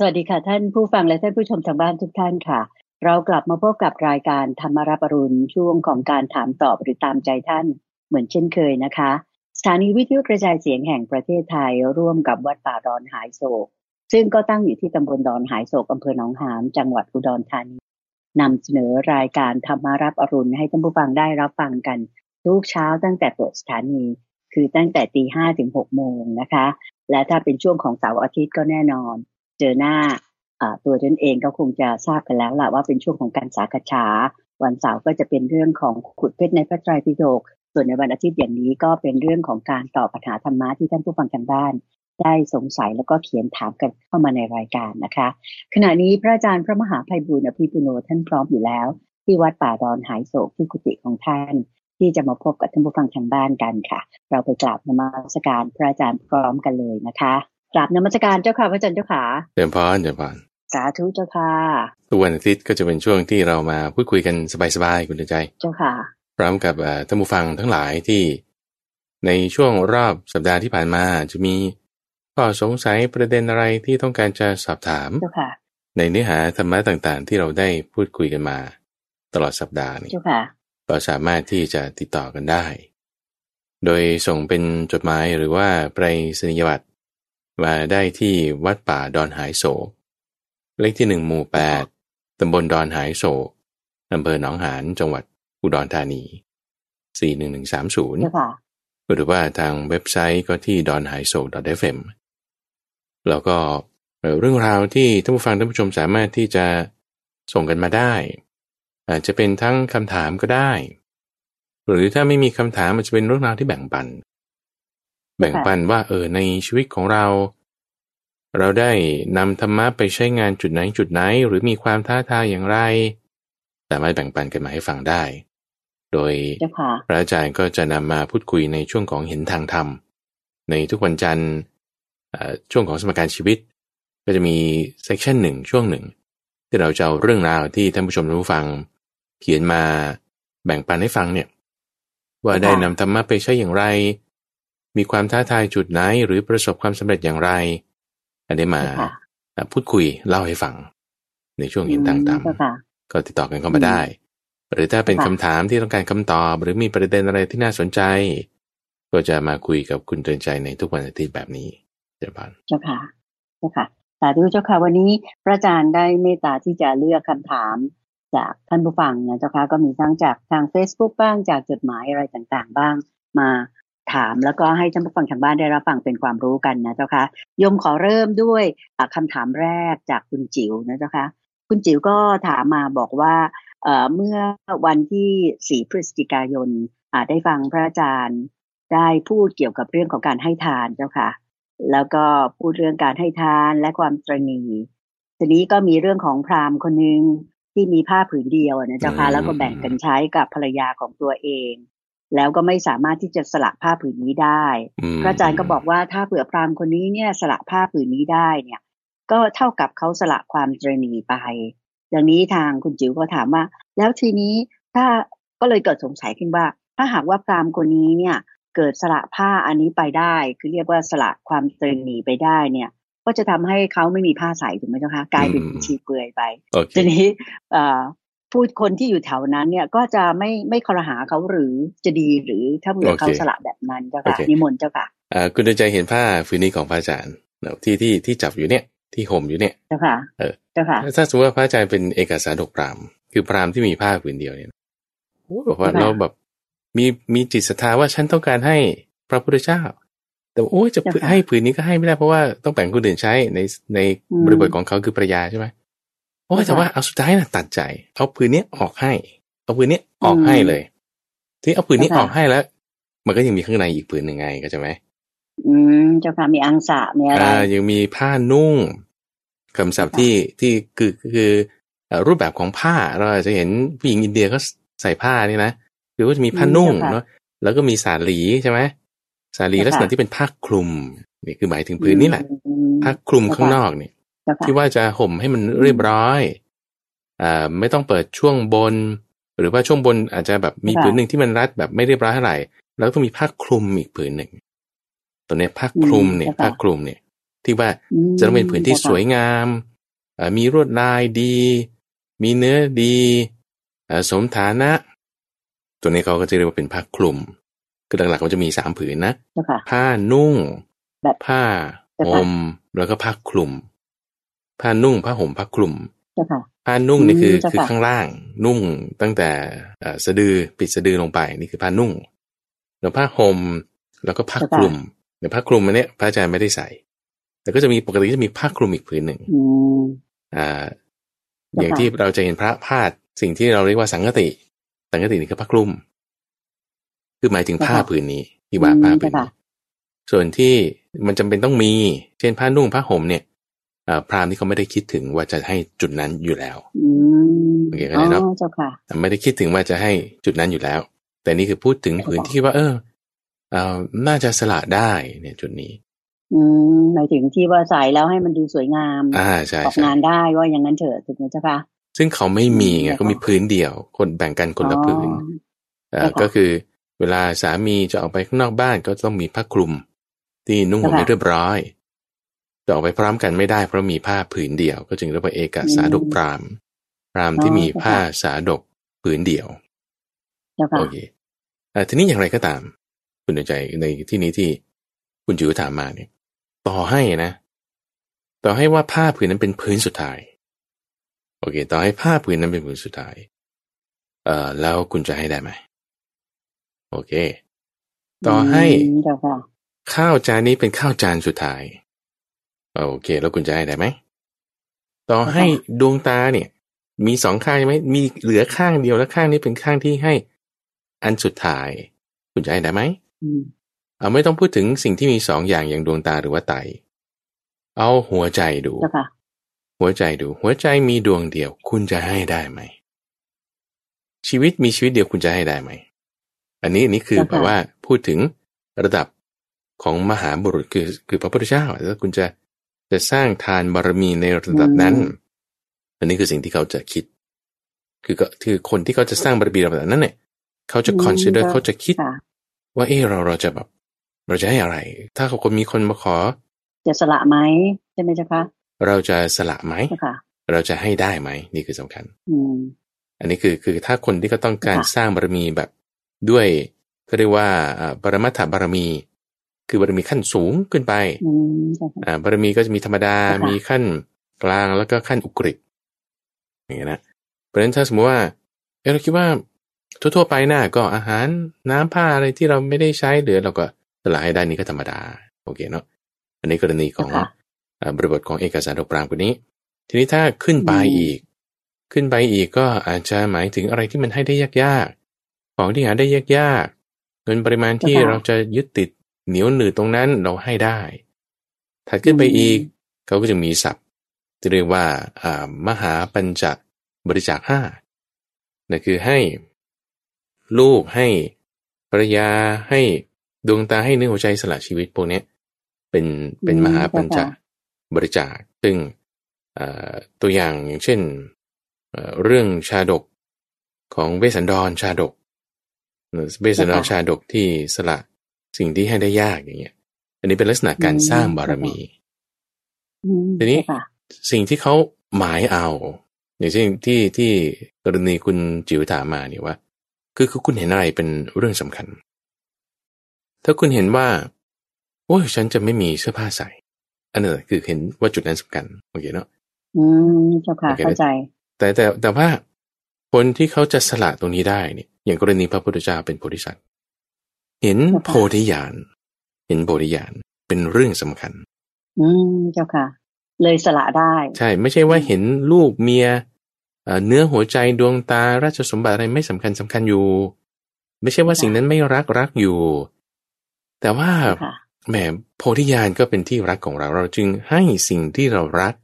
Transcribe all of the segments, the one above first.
สวัสดีค่ะ ท่านผู้ฟังและท่านผู้ชมทางบ้านทุกท่านค่ะ เรากลับมาพบกับรายการธรรมรับรุณช่วงของการถามตอบหรือตามใจท่าน เหมือนเช่นเคยนะคะ สถานีวิทยุกระจายเสียงแห่งประเทศไทย ร่วมกับวัดป่าดอนหายโศก ซึ่งก็ตั้งอยู่ที่ตำบลดอนหายโศกอำเภอหนองหานจังหวัดอุดรธานีนำเสนอรายการธรรมารับอรุณให้ท่านผู้ฟังได้รับฟังกันทุกเช้าตั้งแต่เปิดสถานี คือตั้งแต่ตีห้ถึงหกโมงนะคะ และถ้าเป็นช่วงของเสาร์อาทิตย์ก็แน่นอน เจอหน้าตัวฉันเองก็คงจะทราบกันแล้วล่ะว่าเป็นช่วงของการสาขชาวันเสาร์ก็จะเป็นเรื่องของขุดเพชรในพระไตรปิฎกส่วนในวันอาทิตย์อย่างนี้ก็เป็นเรื่องของการตอบปัญหาธรรมะที่ท่านผู้ฟังทางบ้าน ได้สงสัยแล้วก็เขียนถามกันเข้ามาในรายการนะคะ ขณะนี้พระอาจารย์พระมหาภัยบุญอภิปุโนท่านพร้อมอยู่แล้ว ที่วัดป่าดอนหายโศกที่กุฏิของท่าน ที่จะมาพบกับท่านผู้ฟังทางบ้านกันค่ะ เราไปกราบนมัสการพระอาจารย์พร้อมกันเลยนะคะ กราบนมัสการเจ้าค่ะพระอาจารย์เจ้าค่ะเดินพานเดินพานสาธุเจ้าค่ะทุกวันอาทิตย์ก็จะเป็นช่วงที่เรามาพูดคุยกันสบายๆคุณใจ เจ้าค่ะ พร้อมกับท่านผู้ฟังทั้งหลายที่ ในช่วงรอบสัปดาห์ที่ผ่านมาจะมีข้อสงสัยประเด็นอะไรที่ต้องการจะสอบถามเจ้าค่ะ ในเนื้อหาธรรมะต่างๆ ที่เราได้พูดคุยกันมา ตลอดสัปดาห์นี้เจ้าค่ะก็สามารถที่จะติดต่อกันได้ โดยส่งเป็นจดหมายหรือว่าไปรษณียบัตร มาได้ที่วัดป่าดอนหายโศก เลขที่หนึ่งหมู่แปดตำบลดอนหายโศกอำเภอหนองหานจังหวัดอุดรธานีสี่หนึ่งหนึ่งสามศูนย์หรือว่าทางเว็บไซต์ก็ที่ดอนหายโศก .fm แล้วก็เรื่องราวที่ท่านผู้ฟังท่านผู้ชมสามารถที่จะส่งกันมาได้ อาจจะเป็นทั้งคำถามก็ได้ หรือถ้าไม่มีคำถามมันจะเป็นเรื่องราวที่แบ่งปัน แบ่งปันว่าเออในชีวิตของเรา เราได้นำธรรมะไปใช้งานจุดไหนจุดไหน หรือมีความท้าทายอย่างไร สามารถแบ่งปันกันมาให้ฟังได้ โดยพระอาจารย์ก็จะนำมาพูดคุยในช่วงของเห็นทางธรรม ในทุกวันจันทร์ช่วงของสมการชีวิต ก็จะมีเซกชันหนึ่งช่วงหนึ่ง ที่เราจะเอาเรื่องราวที่ท่านผู้ชมผู้ฟัง เขียนมาแบ่งปันให้ฟังเนี่ยว่าได้นำธรรมะไปใช้อย่างไร มีความท้าทายจุดไหนหรือประสบความสำเร็จอย่างไรอันนี้มาพูดคุยเล่าให้ฟัง ในช่วงเห็นทางตามก็ติดต่อกันเข้ามาได้ หรือถ้าเป็นคำถามที่ต้องการคำตอบ หรือมีประเด็นอะไรที่น่าสนใจ ก็จะมาคุยกับคุณเตือนใจในทุกวันอาทิตย์แบบนี้เจ้าค่ะเจ้าค่ะเจ้าค่ะสาธุเจ้าค่ะวันนี้พระอาจารย์ได้เมตตาที่จะเลือกคำถามจากท่านผู้ฟังนะเจ้าค่ะก็มีทั้งจากทาง Facebook บ้างจากจดหมายอะไรต่างๆ บ้างมา ถามแล้วก็ให้ท่านผู้ฟังทางบ้านได้รับฟังเป็นความรู้กันนะเจ้าค่ะยมขอเริ่มด้วยคำถามแรกจากคุณจิ๋วนะเจ้าค่ะคุณจิ๋วก็ถามมาบอกว่าเมื่อวันที่สี่พฤศจิกายนได้ฟังพระอาจารย์ได้พูดเกี่ยวกับเรื่องของการให้ทานเจ้าค่ะ แล้วก็พูดเรื่องการให้ทานและความตรณีทีนี้ก็มีเรื่องของพราหมณ์คนหนึ่งที่มีผ้าผืนเดียวนะเจ้าค่ะแล้วก็แบ่งกันใช้กับภรรยาของตัวเอง แล้วก็ไม่สามารถที่จะสละผ้าผืนนี้ได้ พระอาจารย์ก็บอกว่าถ้าเผื่อพราหมณ์คนนี้เนี่ยสละผ้าผืนนี้ได้เนี่ย ก็เท่ากับเขาสละความตรณีไปอย่างนี้ทางคุณจิ๋วก็ถามว่า แล้วทีนี้ถ้าก็เลยเกิดสงสัยขึ้นว่า ถ้าหากว่าพราหมณ์คนนี้เนี่ยเกิดสละผ้าอันนี้ไปได้ คือเรียกว่าสละความตรณีไปได้เนี่ย ก็จะทำให้เขาไม่มีผ้าใส่ถูกไหมเจ้าคะกลายเป็นชีเปลือยไปทีนี้ ผู้คนที่อยู่แถวนั้นเนี่ยก็จะไม่ไม่คอรหาเขาหรือจะดีหรือถ้าเผื่อเขาสละแบบนั้นเจ้าค่ะนิมนต์เจ้าค่ะคุณเดินใจเห็นผ้าฟืนนี้ของพระอาจารย์ที่ที่ที่จับอยู่เนี่ยที่ห่มอยู่เนี่ยเจ้าค่ะเออเจ้าค่ะถ้าสมมติว่าพระอาจารย์เป็นเอกสารดกพรามคือพรามที่มีผ้าผืนเดียวเนี่ยโอ้บอกว่าเราแบบมีมีจิตศรัทธาว่าฉันต้องการให้พระพุทธเจ้า แต่โอ้จะให้ผืนนี้ก็ให้ไม่ได้เพราะว่าต้องแบ่งคนอื่นใช้ในในบริบทของเขาคือปรยาใช่ไหม โอ้แต่ว่าเอาสุดท้ายนะตัดใจ เอาปืนนี้ออกให้ เอาปืนนี้ออกให้เลย ที่เอาปืนนี้ออกให้แล้ว มันก็ยังมีข้างในอีกปืนหนึ่งไงก็จะไหมอืมเจ้าค่ะมีอังสะมีอะไรยังมีผ้านุ่งคำศัพท์ที่ที่คือคือรูปแบบของผ้าเราจะเห็นผู้หญิงอินเดียเขาใส่ผ้านี่นะหรือว่าจะมีผ้านุ่งเนาะแล้วก็มีสาลีใช่ไหมสาลีลักษณะที่เป็นผ้าคลุมนี่คือหมายถึงพื้นนี่แหละผ้าคลุมข้างนอกเนี่ย ที่ว่าจะห่มให้มันเรียบร้อยอ่าไม่ต้องเปิดช่วงบน หรือว่าช่วงบนอาจจะแบบมีผืนหนึ่งที่มันรัดแบบไม่เรียบร้อยเท่าไหร่ แล้วต้องมีผ้าคลุมอีกผืนหนึ่งตัวนี้ผ้าคลุมเนี่ยผ้าคลุมเนี่ย ที่ว่าจะต้องเป็นผืนที่สวยงามมีรวดลายดี มีเนื้อดีสมฐานะ ตัวนี้เขาก็จะเรียกว่าเป็นผ้าคลุม คือหลักๆมันจะมีสามผืนนะผ้านุ่งแบบผ้าห่มแล้วก็ผ้าคลุม ผ้านุ่งผ้าห่มผ้าคลุมผ้านุ่งนี่คือคือข้างล่าง นุ่งตั้งแต่สะดือปิดสะดือลงไปนี่คือผ้านุ่งแล้วผ้าห่มแล้วก็ผ้าคลุมเดี๋ยวผ้าคลุมอันนี้พระอาจารย์ไม่ได้ใส่ แต่ก็จะมีปกติจะมีผ้าคลุมอีกผืนหนึ่งอ่า อย่างที่เราจะเห็นพระพาดสิ่งที่เราเรียกว่าสังกติ สังกตินี่คือผ้าคลุม คือหมายถึงผ้าผืนนี้ที่ว่าผ้าผืนนี้ส่วนที่มันจำเป็นต้องมี เช่นผ้านุ่งผ้าห่มเนี่ย พราหมณ์ที่เขาไม่ได้คิดถึงว่าจะให้จุดนั้นอยู่แล้วโอเคเนาะไม่ได้คิดถึงว่าจะให้จุดนั้นอยู่แล้ว แต่นี่คือพูดถึงผืนที่คิดว่า เออเอ่อน่าจะสละได้เนี่ยจุดนี้ อืมหมายถึงที่ว่าใส่แล้วให้มันดูสวยงามอ่าใช่ออกงานได้ว่าอย่างนั้นเถอะถูกไหมเจ้าคะซึ่งเขาไม่มีไงเขามีพื้นเดียว คนแบ่งกันคนละพื้นอ่าก็คือ เวลาสามีจะออกไปข้างนอกบ้านก็ต้องมีผ้าคลุม ที่นุ่งห่มเรียบร้อย จะออกไปพร้อมกันไม่ได้เพราะมีผ้าผืนเดียว ก็จึงเรียกว่าเอกสาดกพรามพรามที่มีผ้าสาดกผืนเดียวโอเคทีนี้อย่างไรก็ตาม คุณใจในที่นี้ที่คุณจิ๋วถามมาเนี่ย ต่อให้นะ ต่อให้ว่าผ้าผืนนั้นเป็นพื้นสุดท้าย โอเค ต่อให้ผ้าผืนนั้นเป็นพื้นสุดท้าย เอ่อแล้วคุณจะให้ได้ไหมโอเค ต่อให้ข้าวจานนี้เป็นข้าวจานสุดท้าย โอเค แล้วคุณจะให้ได้ไหม ต่อให้ดวงตาเนี่ย มีสองข้างใช่ไหมมีเหลือข้างเดียวแล้วข้างนี้เป็นข้างที่ให้ อันสุดท้าย คุณจะให้ได้ไหมเอาไม่ต้องพูดถึงสิ่งที่มีสองอย่างอย่างดวงตาหรือว่าไต เอาหัวใจดูหัวใจดู หัวใจมีดวงเดียว คุณจะให้ได้ไหม ชีวิตมีชีวิตเดียวคุณจะให้ได้ไหม อันนี้อันนี้คือแบบว่าพูดถึงระดับของมหาบุรุษคือคือพระพุทธเจ้าถ้าคุณจะ จะสร้างทานบารมีในระดับนั้น อันนี้คือสิ่งที่เขาจะคิด คือก็คือคนที่เขาจะสร้างบารมีระดับนั้นเนี่ย เขาจะ consider เขาจะคิด ว่าเออเราเราจะแบบ เราจะให้อะไร ถ้าเขาคนมีคนมาขอ จะสละไหมใช่ไหมเจ้าคะเราจะสละไหมเราจะให้ได้ไหมนี่คือสำคัญอืมอันนี้คือคือถ้าคนที่เขาต้องการสร้างบารมีแบบด้วยก็เรียกว่าบารมัตถบารมี คือบารมีขั้นสูงขึ้นไปอ่าบารมีก็จะมีธรรมดา มีขั้นกลางแล้วก็ขั้นอุกฤษอย่างนี้นะเพราะฉะนั้นถ้าสมมติว่าเราคิดว่าทั่วๆไปน่ะก็อาหารน้ำผ้าอะไรที่เราไม่ได้ใช้เหลือเราก็สละให้ได้นี่ก็ธรรมดาโอเคเนาะอันนี้กรณีของบริบทของเอกสารดกปรามคนนี้ ทีนี้ถ้าขึ้นไปอีก ขึ้นไปอีกก็อาจจะหมายถึงอะไรที่มันให้ได้ยากๆของที่หาได้ยากๆเงินปริมาณที่เราจะยึดติด เหนียวหนืดตรงนั้นเราให้ได้ ถัดขึ้นไปอีกเขาก็จะมีศัพท์ที่เรียกว่าอ่ามหาปัญจบริจาคห้านั่นคือให้ ลูกให้ภรรยาให้ดวงตาให้เนื้อหัวใจสละชีวิตพวกนี้เป็นเป็นมหาปัญจบริจาค ซึ่งตัวอย่างอย่างเช่นเรื่องชาดกของเบสันดรชาดกเบสันดรชาดกที่สละ สิ่งที่ให้ได้ยากอย่างเงี้ย อันนี้เป็นลักษณะการสร้างบารมีทีนี้สิ่งที่เขาหมายเอา อย่างเช่นที่ที่กรณีคุณจิ๋วถามมาเนี่ยว่า คือคือคุณเห็นอะไรเป็นเรื่องสำคัญ ถ้าคุณเห็นว่าโอ้ยฉันจะไม่มีเสื้อผ้าใส่ อันนั้นคือเห็นว่าจุดนั้นสำคัญโอเคเนาะอืมเจ้าค่ะเข้าใจ แต่แต่แต่ว่าคนที่เขาจะสละตรงนี้ได้เนี่ย อย่างกรณีพระพุทธเจ้าเป็นโพธิสัตว์ เห็นโพธิญาณเห็นโพธิญาณเป็นเรื่องสำคัญ อืมเจ้าค่ะ เลยสละได้ ใช่ ไม่ใช่ว่าเห็นลูกเมียเนื้อหัวใจดวงตาราชสมบัติอะไรไม่สำคัญสำคัญอยู่ ไม่ใช่ว่าสิ่งนั้นไม่รักรักอยู่ แต่ว่าแหมโพธิญาณก็เป็นที่รักของเรา เราจึงให้สิ่งที่เรารัก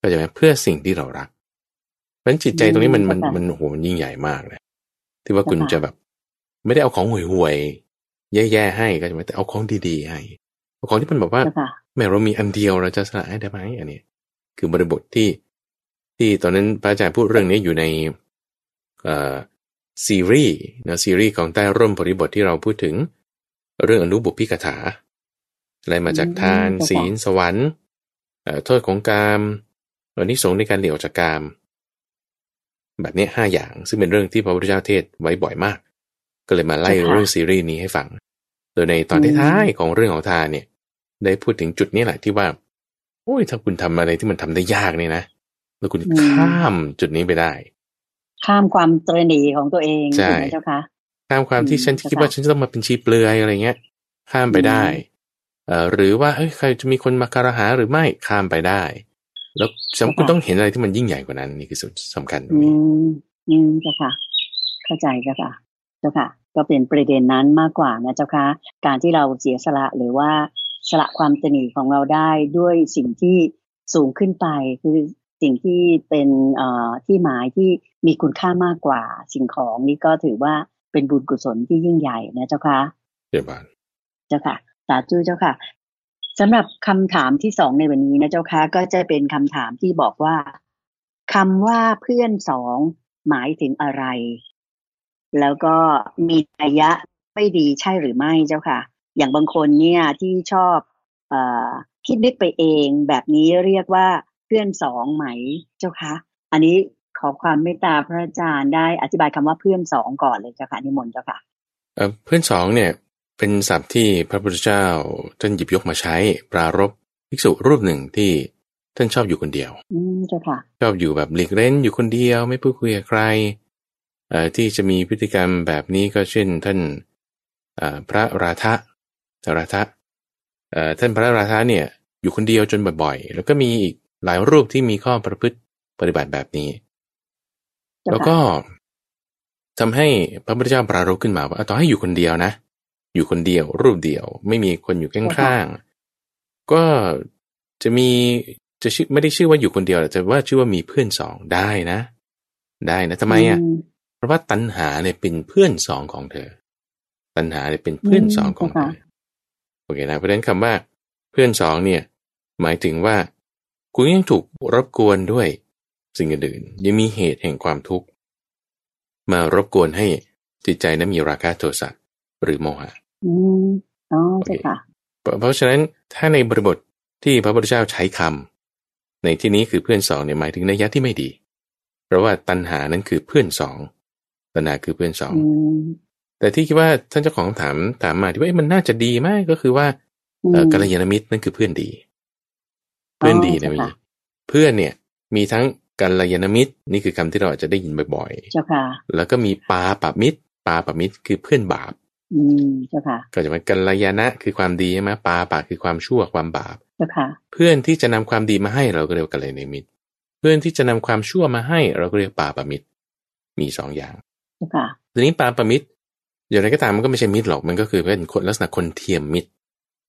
ก็จะเพื่อสิ่งที่เรารักเพราะจิตใจตรงนี้มันมันมันโหมันยิ่งใหญ่มากเลยที่ว่าคุณจะแบบ ไม่ได้เอาของห่วยห่วย แย่ๆให้ก็จะไม่แต่เอาของดีๆให้เอาของที่มันแบบว่าแม้เรามีอันเดียวเราจะสละให้ได้ไหมอันนี้ คือบริบทที่ ที่ตอนนั้นพระอาจารย์พูดเรื่องนี้อยู่ในซีรีส์นะซีรีส์ของใต้ร่มบริบทที่เราพูดถึง เรื่องอนุบุพิกถาอะไรมาจากทานศีลสวรรค์โทษของกามอันนี้สงในการเดี่ยวจากกาม แบบนี้ห้าอย่างซึ่งเป็นเรื่องที่พระพุทธเจ้าเทศไว้บ่อยมาก ก็เลยมาไล่เรื่องซีรีส์นี้ให้ฟัง โดยในตอนท้ายๆของเรื่องของทานเนี่ย ได้พูดถึงจุดนี้แหละที่ว่า โอ้ยถ้าคุณทำอะไรที่มันทำได้ยากเนี่ยนะ แล้วคุณข้ามจุดนี้ไปได้ ข้ามความตรณีของตัวเองใช่ไหมเจ้าคะข้ามความที่ฉันคิดว่าฉันจะต้องมาเป็นชีเปลือยอะไรเงี้ย ข้ามไปได้เอ่อหรือว่าเอ้ยใครจะมีคนมาการหาหรือไม่ข้ามไปได้ แล้วสมคุณต้องเห็นอะไรที่มันยิ่งใหญ่กว่านั้น นี่คือสำคัญตรงนี้อืมเจ้าค่ะ เข้าใจเจ้าค่ะ เจ้าค่ะ ก็เป็นประเด็นนั้นมากกว่านะเจ้าค่ะการที่เราเสียสละหรือว่าสละความตนีของเราได้ด้วยสิ่งที่สูงขึ้นไป คือสิ่งที่เป็นเอ่อที่หมายที่มีคุณค่ามากกว่าสิ่งของนี่ก็ถือว่าเป็นบุญกุศลที่ยิ่งใหญ่นะเจ้าค่ะเจ้าค่ะเจ้าค่ะสาธุเจ้าค่ะสำหรับคำถามที่สองในวันนี้นะเจ้าค่ะก็จะเป็นคำถามที่บอกว่าคำว่าเพื่อนสองหมายถึงอะไร แล้วก็มีนัยยะไม่ดีใช่หรือไม่เจ้าค่ะ อย่างบางคนเนี่ยที่ชอบอคิดนึกไปเองแบบนี้เรียกว่าเพื่อนสองไหมเจ้าคะอันนี้ขอความเมตตาพระอาจารย์ได้อธิบายคำว่าเพื่อนสองก่อนเลยเจ้าค่ะนิมนต์เจ้าค่ะเพื่อนสองเนี่ยเป็นศัพท์ที่พระพุทธเจ้าท่านหยิบยกมาใช้ปรารบภิกษุรูปหนึ่งที่ท่านชอบอยู่คนเดียว อืมเจ้าค่ะ ชอบอยู่แบบหลีกเล่นอยู่คนเดียวไม่พูดคุยกับใครเอ่อ ที่จะมีพฤติกรรมแบบนี้ก็เช่นท่านพระราธะราธะท่านพระราธะเนี่ยอยู่คนเดียวจนบ่อยๆ แล้วก็มีอีกหลายรูปที่มีข้อประพฤติปฏิบัติแบบนี้ แล้วก็ทำให้พระพุทธเจ้าปรารภขึ้นมาว่าต่อให้อยู่คนเดียวนะ อยู่คนเดียวรูปเดียว ไม่มีคนอยู่ข้างๆก็จะมีจะชื่อไม่ได้ชื่อว่าอยู่คนเดียวแต่ว่าชื่อว่ามีเพื่อนสองได้นะ ได้นะทำไมอะ เพราะว่าตัณหาเนี่ยเป็นเพื่อนสองของเธอ ตัณหาเนี่ยเป็นเพื่อนสองของเธอโอเคนะเพราะฉะนั้นคำว่า เพื่อนสองเนี่ย หมายถึงว่าคุณยังถูกรบกวนด้วย สิ่งอื่นยังมีเหตุแห่งความทุกข์มารบกวนให้จิตใจนั้นมีราคะโทสะหรือโมหะอืมอ๋อใช่ค่ะเพราะฉะนั้นถ้าในบริบทที่พระพุทธเจ้าใช้คำในที่นี้คือเพื่อนสองเนี่ยหมายถึงนัยยะที่ไม่ดี เพราะว่าตัณหานั้นคือเพื่อนสอง ตัณหาคือเพื่อนสองแต่ที่คิดว่าท่านเจ้าของถามถามมาที่ว่ามันน่าจะดีมากก็คือว่ากัลยาณมิตรนั่นคือเพื่อนดี เพื่อนดีเนี่ยมีเพื่อนเนี่ย มีทั้งกัลยาณมิตร นี่คือคำที่เราอาจจะได้ยินบ่อยๆเจ้าค่ะ แล้วก็มีปาปะมิตรปาปะมิตรคือเพื่อนบาป อืมเจ้าค่ะก็จะเป็นกัลยาณะคือความดีใช่ไหมปาปะคือความชั่วความบาปเจ้าค่ะ เพื่อนที่จะนำความดีมาให้เราก็เรียกกัลยาณมิตร เพื่อนที่จะนำความชั่วมาให้เราก็เรียกปาปะมิตร มีสองอย่างเจ้า ค่ะทีนี้ปาปะมิตรอย่างไรก็ตามมันก็ไม่ใช่มิตรหรอกมันก็คือเป็นคนลักษณะคนเทียมมิตร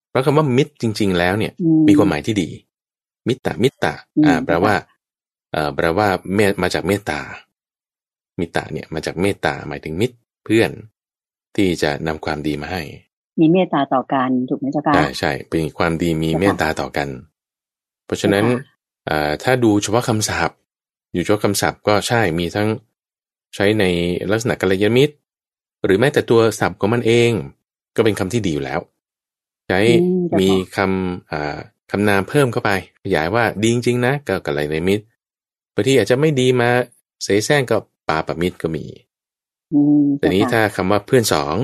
เพราะคำว่ามิตรจริง ๆ แล้วเนี่ย มีความหมายที่ดี มิตรตะมิตรตะอ่า แปลว่าเอ่อแปลว่าเมตมาจากเมตตา มิตาเนี่ย มาจากเมตตาหมายถึงมิตรเพื่อนที่จะนำความดีมาให้ มีเมตตาต่อกันถูกไหมเจ้าค่ะใช่ใช่เป็นความดีมีเมตตาต่อกัน เพราะฉะนั้นถ้าดูเฉพาะคำศัพท์ อยู่เฉพาะคำศัพท์ก็ใช่มีทั้ง ใช้ในลักษณะกัลยาณมิตร หรือแม้แต่ตัวศัพท์ของมันเอง ก็เป็นคำที่ดีอยู่แล้ว ใช้มีคำคำนามเพิ่มเข้าไป ขยายว่าดีจริงๆนะก็กัลยาณมิตรางทีอาจจะไม่ดีมาเสแสร้งกับปาปมิตรก็มีแต่นี้ถ้าคำว่าเพื่อนสอง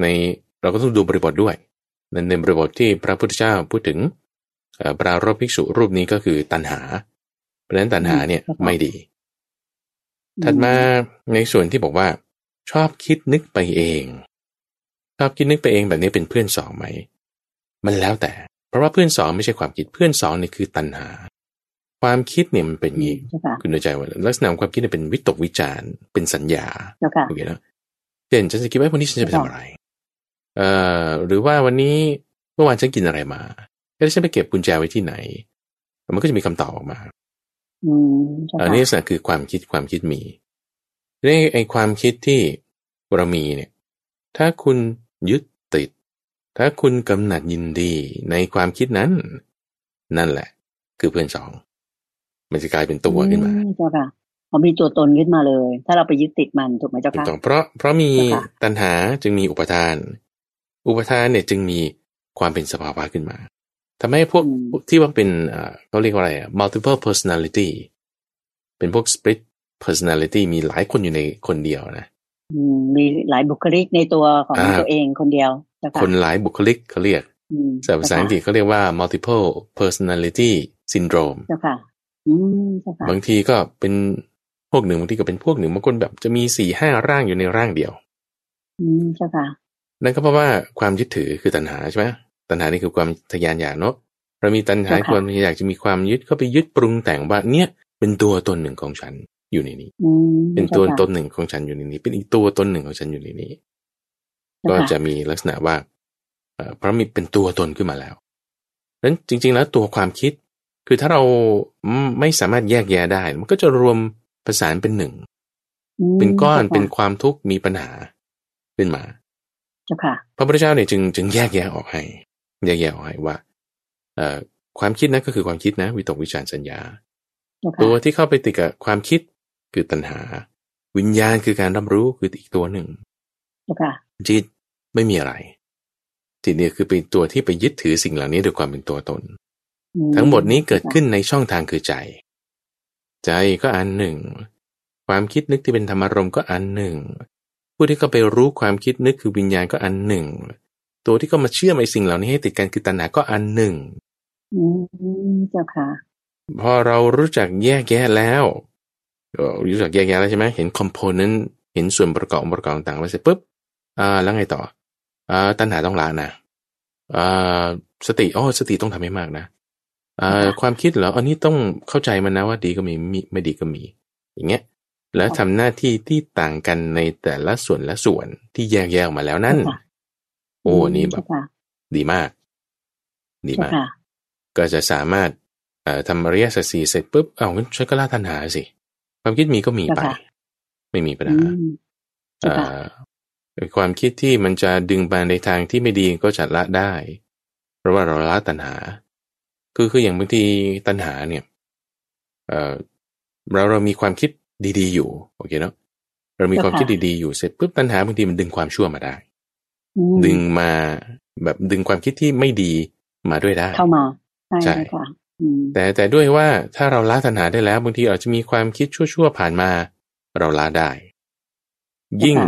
ในเราก็ต้องดูบริบทด้วยในในบริบทที่พระพุทธเจ้าพูดถึงปรารบภิกษุรูปนี้ก็คือตัณหา เพราะฉะนั้นตัณหาเนี่ยไม่ดี ถัดมาในส่วนที่บอกว่า ชอบคิดนึกไปเอง ชอบคิดนึกไปเองแบบนี้เป็นเพื่อนสองไหม มันแล้วแต่ เพราะว่าเพื่อนสองไม่ใช่ความคิดเพื่อนสองนี่คือตัณหา ความคิดเนี่ยมันเป็นงี้คุณเข้าใจว่าลักษณะของความคิดเนี่ยเป็นวิตกวิจารเป็นสัญญาโอเคแล้วเช่นฉันจะคิดว่าวันนี้ฉันจะไปทำอะไร เอ่อหรือว่าวันนี้เมื่อวานฉันกินอะไรมาแล้วฉันไปเก็บกุญแจไว้ที่ไหน มันก็จะมีคำตอบออกมา อันนี้ลักษณะคือความคิดความคิดมีในไอความคิดที่เรามีเนี่ย ถ้าคุณยึดติด ถ้าคุณกำหนัดยินดีในความคิดนั้น นั่นแหละ คือเพื่อนสอง มันจะกลายเป็นตัวขึ้นมาเจ้าค่ะพอมีตัวตนขึ้นมาเลย ถ้าเราไปยึดติดมันถูกไหมเจ้าค่ะเพราะเพราะมีตัณหาจึงมีอุปทาน อุปทานเนี่ยจึงมีความเป็นสภาวะขึ้นมา ทำให้พวกอืมพวกที่ว่าเป็นเอ่อเขาเรียกว่าอะไรอะ multiple personality เป็นพวก split personality มีหลายคนอยู่ในคนเดียวนะอืมมีหลายบุคลิกในตัวของอ่าตัวเองคนเดียวเจ้าค่ะคนหลายบุคลิกเขาเรียกอืมภาษาอังกฤษเขาเรียกว่า multiple personality syndrome เจ้าค่ะอืมเจ้าค่ะบางทีก็เป็นพวกหนึ่งบางทีก็เป็นพวกหนึ่งบางคนแบบจะมีสี่ห้าร่างอยู่ในร่างเดียว อืมเจ้าค่ะนั่นก็เพราะว่าความยึดถือคือตัณหาใช่ไหม ตัณหานี่คือความทะยานอยากเนาะเรามีตัณหาเจ้าค่ะความอยากจะมีความยึดเข้าไปยึดปรุงแต่งว่าเนี่ยเป็นตัวตนหนึ่งของฉันอยู่ในนี้อืมเป็นตัวจ้าค่ะตนหนึ่งของฉันอยู่ในนี้ เป็นอีกตัวตนหนึ่งของฉันอยู่ในนี้เจ้าก็ค่ะจะมีลักษณะว่าเอ่อเพราะมีเป็นตัวตนขึ้นมาแล้วนั้นจริง ๆ แล้วตัวความคิด คือถ้าเราไม่สามารถแยกแยะได้ มันก็จะรวมประสานเป็นหนึ่งอืมเป็นก้อนจ้าค่ะเป็นความทุกข์มีปัญหาขึ้นมาเจ้าค่ะพระพุทธเจ้าเนี่ยจึงจึงแยกแยะออกให้ แยกแยะออกให้ว่าเอ่อความคิดนั้นก็คือความคิดนะ วิตกวิจารสัญญาเจ้าตัวค่ะที่เข้าไปติดกับความคิดคือตัณหา วิญญาณคือการรับรู้คืออีกตัวหนึ่งเจ้าค่ะจิตไม่มีอะไรจิตเนี่ยคือเป็นตัวที่ไปยึดถือสิ่งเหล่านี้ด้วยความเป็นตัวตนอืทั้งหมดนี้เกิดขึ้นในช่องทางคือใจ ใจก็อันหนึ่ง ความคิดนึกที่เป็นธรรมารมณ์ก็อันหนึ่ง ผู้ที่เข้าไปรู้ความคิดนึกคือวิญญาณก็อันหนึ่ง ตัวที่เข้ามาเชื่อมไอ้สิ่งเหล่านี้ให้ติดกันคือตัณหาก็อันหนึ่งอืมเจ้าค่ะ พอเรารู้จักแยกแยะแล้วเอ่อรู้จักแยกแยะแล้วใช่ไหมเห็นคอมโพเนนต์เห็นส่วนประกอบองค์ประกอบต่างๆไปเสร็จปุ๊บอ่าแล้วไงต่ออ่าตัณหาต้องละนะอ่าสติอ๋อสติต้องทำให้มากนะอ่าค่ะความคิดเหรออันนี้ต้องเข้าใจมันนะว่าดีก็มีมีไม่ดีก็มี อย่างเงี้ยแล้วทำหน้าที่ที่ต่างกันในแต่ละส่วนละส่วนที่แยกแยะออกมาแล้วนั่นเจ้าค่ะ โอ้นี่แบเจ้าบค่ะดีมาก ดีเจ้ามากค่ะก็จะสามารถเอ่อทำอริยสัจสี่เสร็จปุ๊บเอ้างั้นฉันก็ละตัณหาสิ ความคิดมีก็มีไปเจ้าค่ะไม่มีปัญอืหามเจ้าเอ่ค่ะอความคิดที่มันจะดึงไปในทางที่ไม่ดีก็จะละได้ เพราะว่าเราละตัณหา คือคืออย่างบางทีตัณหาเนี่ยเอ่อเราเรามีความคิดดีๆอยู่ โอเคเนาะเรามีความคิดดีๆอยู่เสร็จปุ๊บตัณหาบางทีมันดึงความชั่วมาได้อืม ดึงมาแบบดึงความคิดที่ไม่ดีมาด้วยได้ เข้ามาใช่ใช่เจ้าค่ะอืมแต่แต่ด้วยว่าถ้าเราละตัณหาได้แล้วบางทีอาจจะมีความคิดชั่วๆผ่านมา เราละได้ ยิ่ง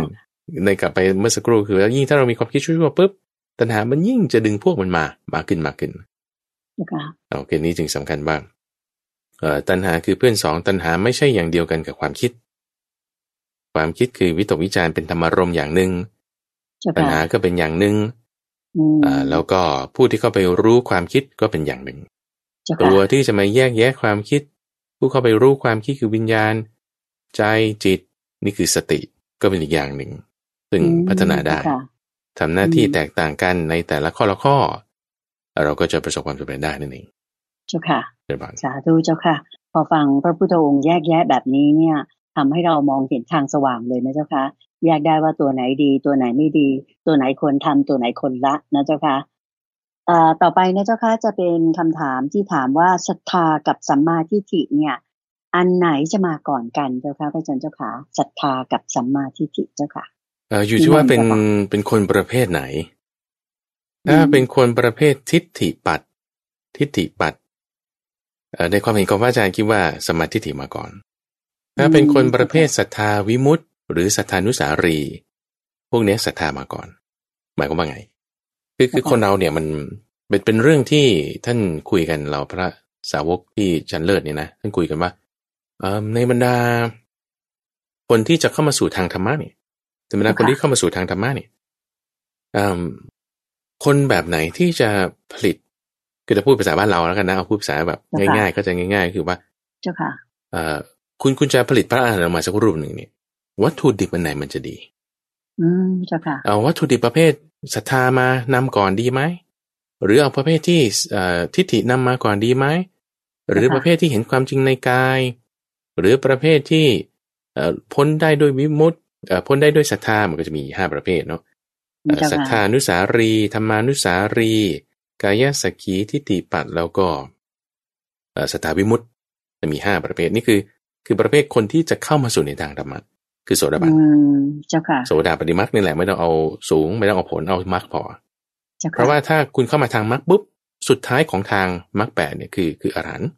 ในกลับไปเมื่อสักครู่คือว่ายิ่งถ้าเรามีความคิดชั่วๆปุ๊บตัณหามันยิ่งจะดึงพวกมันมามาขึ้นมาขึ้นเจ้าค่ะโอเคนี้จึงสำคัญบ้างเอ่อตัณหาคือเพื่อนสองตัณหาไม่ใช่อย่างเดียวกันกับความคิด ความคิดคือวิตกวิจารณ์เป็นธรรมารมณ์อย่างหนึ่ง เจ้าตัณค่ะหาก็เป็นอย่างหนึ่งอืมอ่าแล้วก็ผู้ที่เข้าไปรู้ความคิดก็เป็นอย่างหนึ่งเจ้าค่ะตัวที่จะมาแยกแยะความคิด ผู้เข้าไปรู้ความคิดคือวิญญาณ ใจจิตนี่คือสติก็เป็นอีกอย่างหนึ่ง ซึ่งอืมพัฒนาได้เจ้ค่ะทำหน้าที่อืมแตกต่างกันในแต่ละข้อละข้อ เราก็จะประสบความสำเร็จได้นั่นเอง เจ้าค่ะเดี๋ยวบางสาธุเจ้าค่ะ พอฟังพระพุทธองค์แยกแยะแบบนี้เนี่ยทำให้เรามองเห็นทางสว่างเลยนะเจ้าค่ะ แยกได้ว่าตัวไหนดี ตัวไหนไม่ดี ตัวไหนควรทำตัวไหนควรละนะเจ้าค่ะเอ่อต่อไปนะเจ้าค่ะจะเป็นคำถามที่ถามว่าศรัทธากับสัมมาทิฏฐิเนี่ย อันไหนจะมาก่อนกันเจ้าค่ะพระอาจารย์เจ้าค่ะศรัทธากับสัมมาทิฏฐิเจ้าค่ะเอ่ออยู่ที่ว่าเป็นนิมนต์ค่ะเป็นคนประเภทไหน ถ้าอืมเป็นคนประเภททิฏฐิปัดทิฏฐิปัดเอ่อในความเห็นของพระอาจารย์คิดว่าสมมาทิฏฐิมาก่อน ถ้าเป็นคนประเภทศรัทธาวิมุตต์ หรือศรัทธานุสารี พวกเนี้ยศรัทธามาก่อน หมายความว่าไง คือคือคนเราเนี่ยมันเป็นเป็นเรื่องที่ท่านคุยกันเราพระสาวกที่ชั้นเลิศเนี่ยนะท่านคุยกันว่าเอ่อในบรรดา คนที่จะเข้ามาสู่ทางธรรมะเนี่ยในบรรดาคนที่เข้ามาสู่ทางธรรมะเนี่ยเอิ่มคนแบบไหนที่จะผลิตคือจะพูดภาษาบ้านเราแล้วกันนะเอาพูดภาษาแบบเจ้าค่ะง่ายๆก็จะง่าย ๆ คือว่า เจ้าค่ะ เอ่อคุณคุณจะผลิตพระอรหันต์ออกมาสักรูปหนึ่งเนี่ย วัตถุดิบอันไหนมันจะดี อืมเจ้าค่ะเอาวัตถุดิบประเภทศรัทธามานำก่อนดีไหมหรือเอาประเภทที่เอ่อทิฏฐินำมาก่อนดีไหมหรือค่ะประเภทที่เห็นความจริงในกาย หรือประเภทที่เอ่อพ้นได้ด้วยวิมุตติเอ่อพ้นได้ด้วยศรัทธามันก็จะมีห้าประเภทเนาะเอ่อเจ้าศรัทธาค่ะนุสารีธรรมานุสารี กายสักขีทิฏฐิปัดแล้วก็เอ่อศรัทธาวิมุตติจะมีห้าประเภทนี่คือ คือประเภทคนที่จะเข้ามาสู่ในทางธรรมะ คือโสดาบันอืมเจ้าค่ะ โสดาปฏิมักนี่แหละไม่ต้องเอาสูงไม่ต้องเอาผลเอามักพอเจ้าค่ะเพราะว่าถ้าคุณเข้ามาทางมักปุ๊บสุดท้ายของทางมรรคแปดเนี่ยคือคืออรหันต์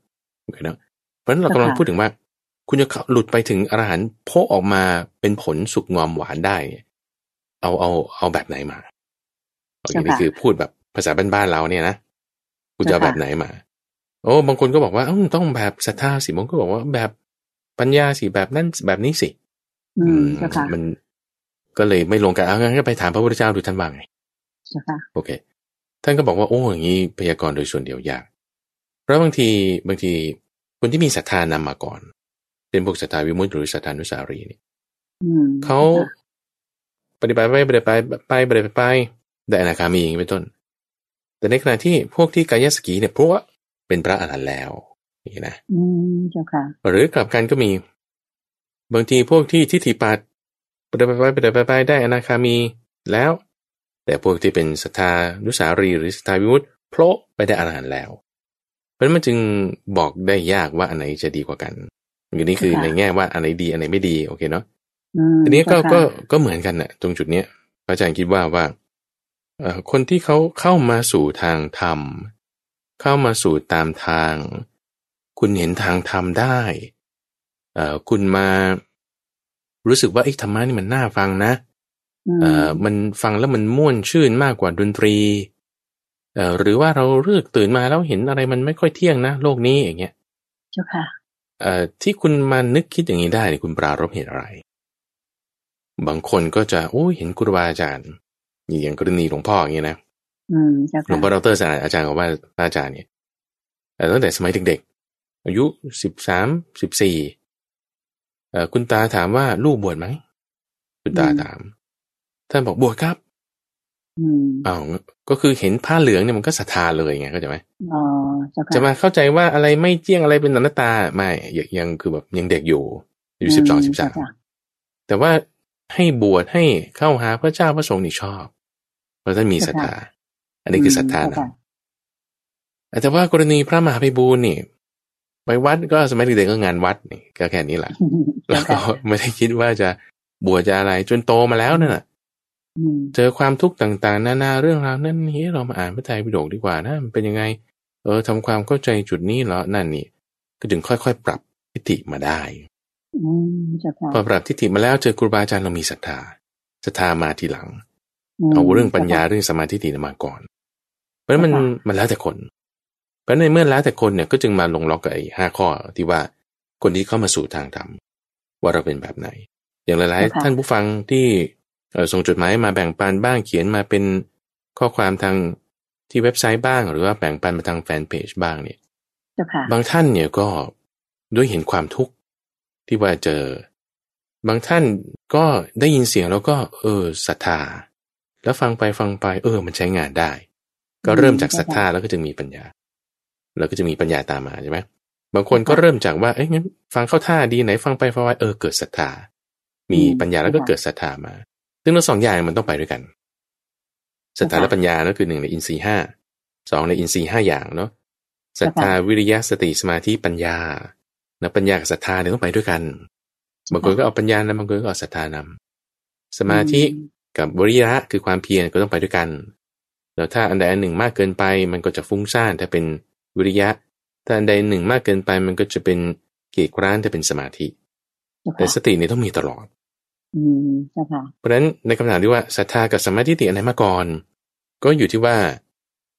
เนาะเพราะฉะนั้นเรากำลังพูดถึงว่า คุณจะหลุดไปถึงอรหันต์โพออกมาเป็นผลสุกงอมหวานได้ เอาเอาเอาแบบไหนมาโอเคนี่คือพูดแบบภาษาบ้านๆเราเนี่ยนะคุณจะแบบไหนมา โอ้บางคนก็บอกว่าต้องแบบศรัทธาสิบางคนก็บอกว่าแบบปัญญาสิแบบนั้นแบบนี้สิ อืมมันก็เลยไม่ลงกันเอางั้นก็ไปถามพระพุทธเจ้าดูท่านว่าไงโอเค ท่านก็บอกว่าโอ้อย่างนี้พยากรณ์โดยส่วนเดียวยาก เพราะบางทีบางทีคนที่มีศรัทธานำมาก่อน เป็นพวกศรัทธาวิมุตติหรือศรัทธานุสารีนี่เขาปฏิบัติไปปฏิบัติไปไปปฏิบัติไปได้อนาคามีอย่างนี้เป็นต้น แต่ในขณะที่พวกที่กายสกีเนี่ยเพราะว่าเป็นพระอรหันต์แล้วนี่นะอืมเจ้าค่ะ หรือกลับกันก็มี บางทีพวกที่ทิฏฐิปัดปฏิบัติไปปฏิบัติไปได้อนาคามีแล้ว แต่พวกที่เป็นศรัทธานุสารีหรือศรัทธาวิมุตติโผล่ไปได้อรหันต์แล้ว เพราะมันจึงบอกได้ยากว่าอันไหนจะดีกว่ากันอย่างนี้คือในแง่ว่าอันไหนดีอันไหนไม่ดีโอเคเนาะอันนี้ก็ก็ก็เหมือนกันนะตรงจุดเนี้ยพระอาจารย์คิดว่าว่าคนที่เขาเข้ามาสู่ทางธรรม เข้ามาสู่ตามทาง คุณเห็นทางธรรมได้ คุณมารู้สึกว่าไอ้ธรรมะนี่มันน่าฟังนะเอ่อมันฟังแล้วมันม่วนชื่นมากกว่าดนตรีเอ่อหรือว่าเราเลือกตื่นมาแล้วเห็นอะไรมันไม่ค่อยเที่ยงนะโลกนี้อย่างเงี้ยเจ้าค่ะเอ่อที่คุณมานึกคิดอย่างนี้ได้คุณปรารบเหตุอะไร บางคนก็จะโอ้เห็นครูบาอาจารย์อย่างกรณีหลวงพ่ออย่างเงี้ยนะหลวงพ่อดรสารอาจารย์บอกว่าอาจารย์เนี่ยตั้งแต่สมัยเด็กๆอายุสิบสามสิบสี่ คุณตาถามว่าลูกบวชไหมคุณตาถาม ท่านบอกบวชครับอ้าวก็คือเห็นผ้าเหลืองเนี่ยมันก็ศรัทธาเลยไงเข้าใจไหมอ๋อจะมาเข้าใจว่าอะไรไม่เจียงอะไรเป็นหน้าตาไม่ยังคือแบบยังเด็กอยู่ อยู่สิบสองสิบสามแต่ว่าให้บวชให้เข้าหาพระเจ้าพระสงฆ์นี่ชอบเพราะท่านมีศรัทธา อันนี้คือศรัทธานะแต่ว่ากรณีพระมหาภิบูลนี่ ไปวัดก็สมัยเด็กๆก็งานวัดนี่ก็แค่นี้แหละแล้วก็ไม่ได้คิดว่าจะบวชจะอะไรจนโตมาแล้วนั่นแหะเจอความทุกข์ต่างๆ นานาเรื่องราวนั่นนี่เรามาอ่านพระไตรปิฎกดีกว่านะมันเป็นยังไง เออทำความเข้าใจจุดนี้แล้วนั่นนี่ก็ถึงค่อยๆ ปรับทิฏฐิมาได้พอปรับทิฏฐิมาแล้วเจอครูบาอาจารย์เรามีศรัทธาศรัทธามาทีหลังเอาเรื่องปัญญาเรื่องสมาธิฏฐิมาก่อน เพราะมันมันแล้วแต่คน เพราะในเมื่อแล้วแต่คนเนี่ยก็จึงมาลงล็อกกับไอ้ห้าข้อที่ว่าคนที่เข้ามาสู่ทางธรรมว่าเราเป็นแบบไหน อย่างหลายๆ ท่านผู้ฟังที่ส่งจดหมายมาแบ่งปันบ้างเขียนมาเป็นข้อความทางที่เว็บไซต์บ้าง หรือว่าแบ่งปันมาทางแฟนเพจบ้างเนี่ยบางท่านเนี่ยก็ด้วยเห็นความทุกข์ที่ว่าเจอ บางท่านก็ได้ยินเสียงแล้วก็ เออศรัทธา แล้วฟังไปฟังไป เออ มันใช้งานได้ ก็เริ่มจากศรัทธาแล้วก็จึงมีปัญญา แล้วก็จะมีปัญญาตามมาใช่ไหมบางคนก็เริ่มจากว่าเอ้ยงั้นฟังเข้าท่าดีไหนฟังไปฟังไปเออเกิดศรัทธา มีปัญญาแล้วก็เกิดศรัทธามา ซึ่งทั้งสองอย่างมันต้องไปด้วยกันศรัทธาและปัญญานั่นคือหนึ่งในอินทรีย์ห้าสองในอินทรีย์ห้าอย่างเนาะศรัทธาวิริยะสติสมาธิปัญญานะปัญญากับศรัทธาเนี่ยต้องไปด้วยกันบางคนก็เอาปัญญานำบางคนก็เอาศรัทธานำสมาธิกับวิริยะคือความเพียรก็ต้องไปด้วยกัน แล้วถ้าอันใดอันหนึ่งมากเกินไปมันก็จะฟุ้งซ่านถ้าเป็น วิริยะถ้าอันใดหนึ่งมากเกินไปมันก็จะเป็นเกียกร้านจะเป็นสมาธิ แต่สตินี่ต้องมีตลอดอืมค่ะเพราะฉะนั้นในคำถามที่ว่าศรัทธากับสมาธิติอันไหนมาก่อน ก็อยู่ที่ว่า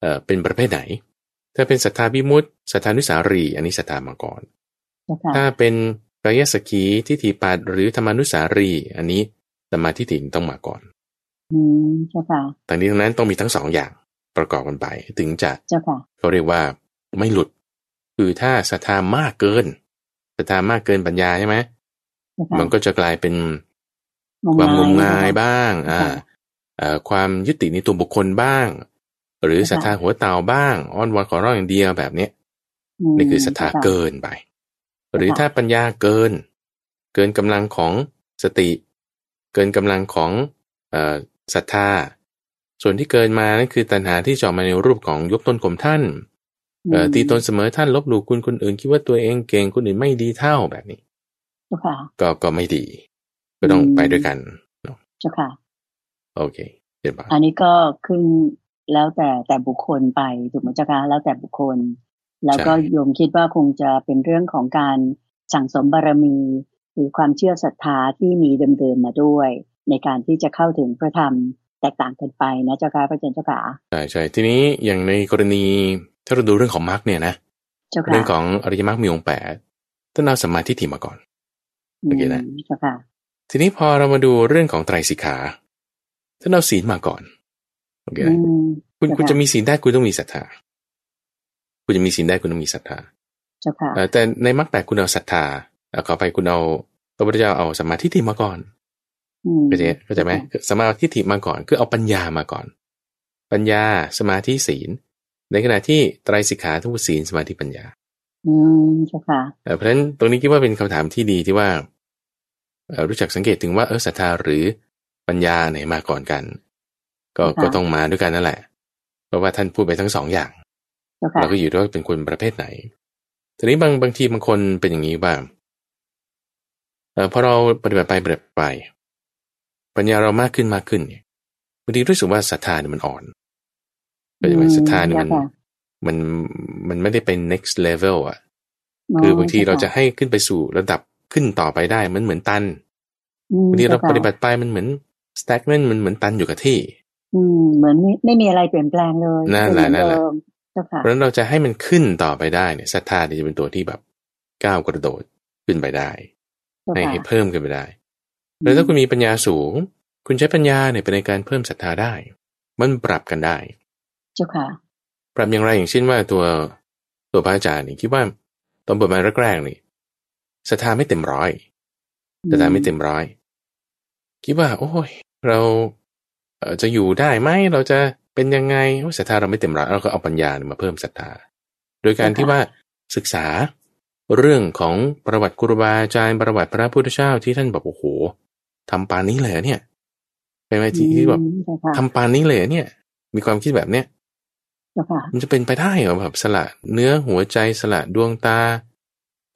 เอ่อเป็นประเภทไหน ถ้าเป็นศรัทธาบิมุตศรัทธานุสารี อันนี้ศรัทธามาก่อน ถ้าเป็นกายสกีทิฏฐิปัดหรือธรรมานุสารี อันนี้สมาธิติต้องมาก่อนอืมเจ้าค่ะแต่นี้ทั้งนั้นต้องมีทั้งสองอย่างประกอบกันไป ถึงจะเขาเรียกว่า ไม่หลุด คือถ้าศรัทธามากเกินศรัทธามากเกินปัญญาใช่ไหมมันก็จะกลายเป็นความงมงายบ้าง อ่าความยึดติดในตัวบุคคลบ้าง หรือศรัทธาหัวเต่าบ้าง อ้อนวอนขอร้องอย่างเดียวแบบเนี้ยนี่คือศรัทธาเกินไป หรือถ้าปัญญาเกิน เกินกำลังของสติ เกินกำลังของศรัทธา ส่วนที่เกินมานั่นคือตัณหาที่จอมาในรูปของยกตนข่มท่าน ตีตนเสมอท่านลบหลู่คุณคนอื่น คิดว่าตัวเองเก่งคนอื่นไม่ดีเท่าแบบนี้ก็ก็ไม่ดี ก็ต้องไปด้วยกันเจ้าค่ะโอเคเดี๋ยวอันนี้ก็ขึ้นแล้วแต่แต่บุคคลไปถูกไหมเจ้าคะแล้วแต่บุคคล แล้วก็โยมคิดว่าคงจะเป็นเรื่องของการสั่งสมบารมีหรือความเชื่อศรัทธาที่มีเดิมๆมาด้วย ในการที่จะเข้าถึงพระธรรมแตกต่างกันไปนะเจ้าค่ะพระอาจารย์เจ้าค่ะใช่ใช่ทีนี้อย่างในกรณี ถ้าเราดูเรื่องของมรรคเนี่ยนะเรื่องของอริยมรรคมีองค์แปดต้องเอาสมาธิถี่มาก่อนโอเคนะเจ้าค่ะทีนี้พอเรามาดูเรื่องของไตรสิกขาถ้าเราศีลมาก่อนโอเคนะคุณคุณจะมีศีลได้คุณต้องมีศรัทธาคุณจะมีศีลได้คุณต้องมีศรัทธาเจ้าค่ะแต่ในมรรคแปดคุณเอาศรัทธาแล้วขอไปคุณเอาพระพุทธเจ้าเอาสมาธิถี่มาก่อนเข้าใจเข้าใจไหมสมาธิถิมาก่อน คือเอาปัญญามาก่อน ปัญญาสมาธิศีล ในขณะที่ไตรสิกขาทั้งศีลสมาธิปัญญา อืมใช่ค่ะเพราะฉะนั้นตรงนี้คิดว่าเป็นคำถามที่ดีที่ว่ารู้จักสังเกตถึงว่าเออศรัทธาหรือปัญญาไหนมาก่อนกัน ก็ก็ต้องมาด้วยกันนั่นแหละ เพราะว่าท่านพูดไปทั้งสองอย่างเราก็อยู่ด้วยเป็นคนประเภทไหน ทีนี้บางบางทีบางคนเป็นอย่างนี้บ้างเออพอเราปฏิบัติไปปฏิบัติไป ปัญญาเรามากขึ้นมากขึ้นเนี่ยบางทีรู้สึกว่าศรัทธาเนี่ยมันอ่อน เป็นไหมศรัทธาเนี่ยมันมันมันไม่ได้เป็น next level อะ คือบางทีเราจะให้ขึ้นไปสู่ระดับขึ้นต่อไปได้มันเหมือนตันบางทีเราปฏิบัติไปมันเหมือน stagnant มันเหมือนตันอยู่กับที่ อืมเหมือนไม่มีอะไรเปลี่ยนแปลงเลยนั่นแหละนั่นแหละเพราะฉะนั้นเราจะให้มันขึ้นต่อไปได้เนี่ยศรัทธาจะเป็นตัวที่แบบก้าวกระโดดขึ้นไปได้ให้เพิ่มขึ้นไปได้หรือถ้าคุณมีปัญญาสูง คุณใช้ปัญญาเนี่ยเป็นในการเพิ่มศรัทธาได้ มันปรับกันได้ เจ้าค่ะ ปรับอย่างไรอย่างเช่นว่าตัวตัวพระอาจารย์นี่คิดว่าตอนเปิดมาแรกๆนี่ศรัทธาไม่เต็มร้อยศรัทธาไม่เต็มร้อย คิดว่า โอ้ย เราจะอยู่ได้ไหมเราจะเป็นยังไงศรัทธาเราไม่เต็มร้อยเราก็เอาปัญญามาเพิ่มศรัทธา โดยการที่ว่าศึกษาเรื่องของประวัติครูบาอาจารย์ประวัติพระพุทธเจ้าที่ท่านบอกโอ้โหทำปานนี้เลยเนี่ยเป็นไหมที่ที่แบบทำปานนี้เลยเนี่ย มีความคิดแบบเนี้ย มันจะเป็นไปได้เหรอแบบสละเนื้อหัวใจสละดวงตา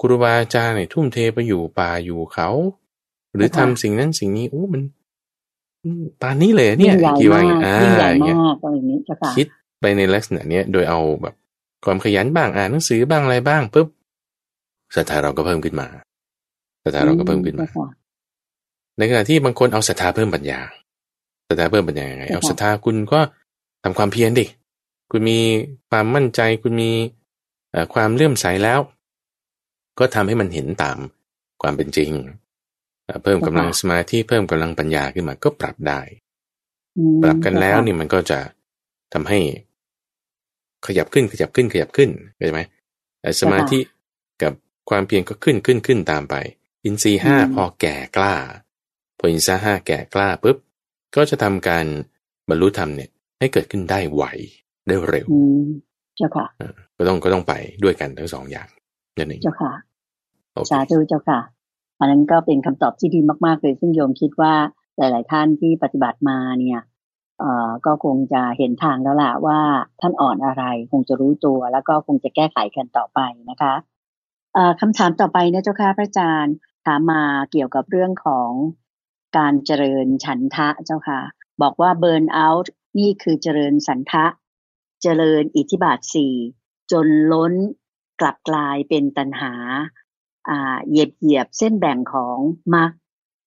ครูบาอาจารย์เนี่ยทุ่มเทไปอยู่ป่าอยู่เขา หรือทำสิ่งนั้นสิ่งนี้โอ้มันปานนี้เลยเนี่ยกี่ว่าอ่าอย่างเงี้ยคิดไปในลักษณะเนี้ยโดยเอาแบบ ความขยันบ้างอ่านหนังสือบ้างอะไรบ้างปุ๊บศรัทธาเราก็เพิ่มขึ้นมาศรัทธาเราก็เพิ่มขึ้นมา ในขณะที่บางคนเอาศรัทธาเพิ่มปัญญาศรัทธาเพิ่มปัญญาไงเอาศรัทธาคุณก็ทำความเพียรดิ คุณมีความมั่นใจ คุณมีความเลื่อมใสแล้ว ก็ทำให้มันเห็นตามความเป็นจริง เพิ่มกำลังสมาธิเพิ่มกำลังปัญญาขึ้นมาก็ปรับได้ ปรับกันแล้วนี่มันก็จะทำให้ ขยับขึ้นขยับขึ้นขยับขึ้นเข้าใจไหมสมาธิกับความเพียรก็ขึ้นขึ้นขึ้นตามไป อินทรีห้าพอแก่กล้า พออินทรีห้าแก่กล้าปุ๊บก็จะทำการบรรลุธรรมเนี่ยให้เกิดขึ้นได้ไว ได้เร็วเจ้าค่ะก็ต้องก็ต้องไปด้วยกันทั้งสองอย่างนั่นเองเจ้าค่ะสาธุเจ้าค่ะ อันนั้นก็เป็นคำตอบที่ดีมาก ๆ เลย ซึ่งโยมคิดว่าหลาย ๆ ท่านที่ปฏิบัติมาเนี่ยเอ่อก็คงจะเห็นทางแล้วล่ะว่าท่านอ่อนอะไร คงจะรู้ตัว แล้วก็คงจะแก้ไขกันต่อไปนะคะคำถามต่อไปนะเจ้าค่ะพระอาจารย์ถามมาเกี่ยวกับเรื่องของการเจริญฉันทะเจ้าค่ะ บอกว่าเบิร์นเอาท์นี่คือเจริญสันทะ เจริญอิทธิบาทสี่จนล้นกลับกลายเป็นตันหาอ่าเหยียบเหยียบเส้นแบ่งของมรรค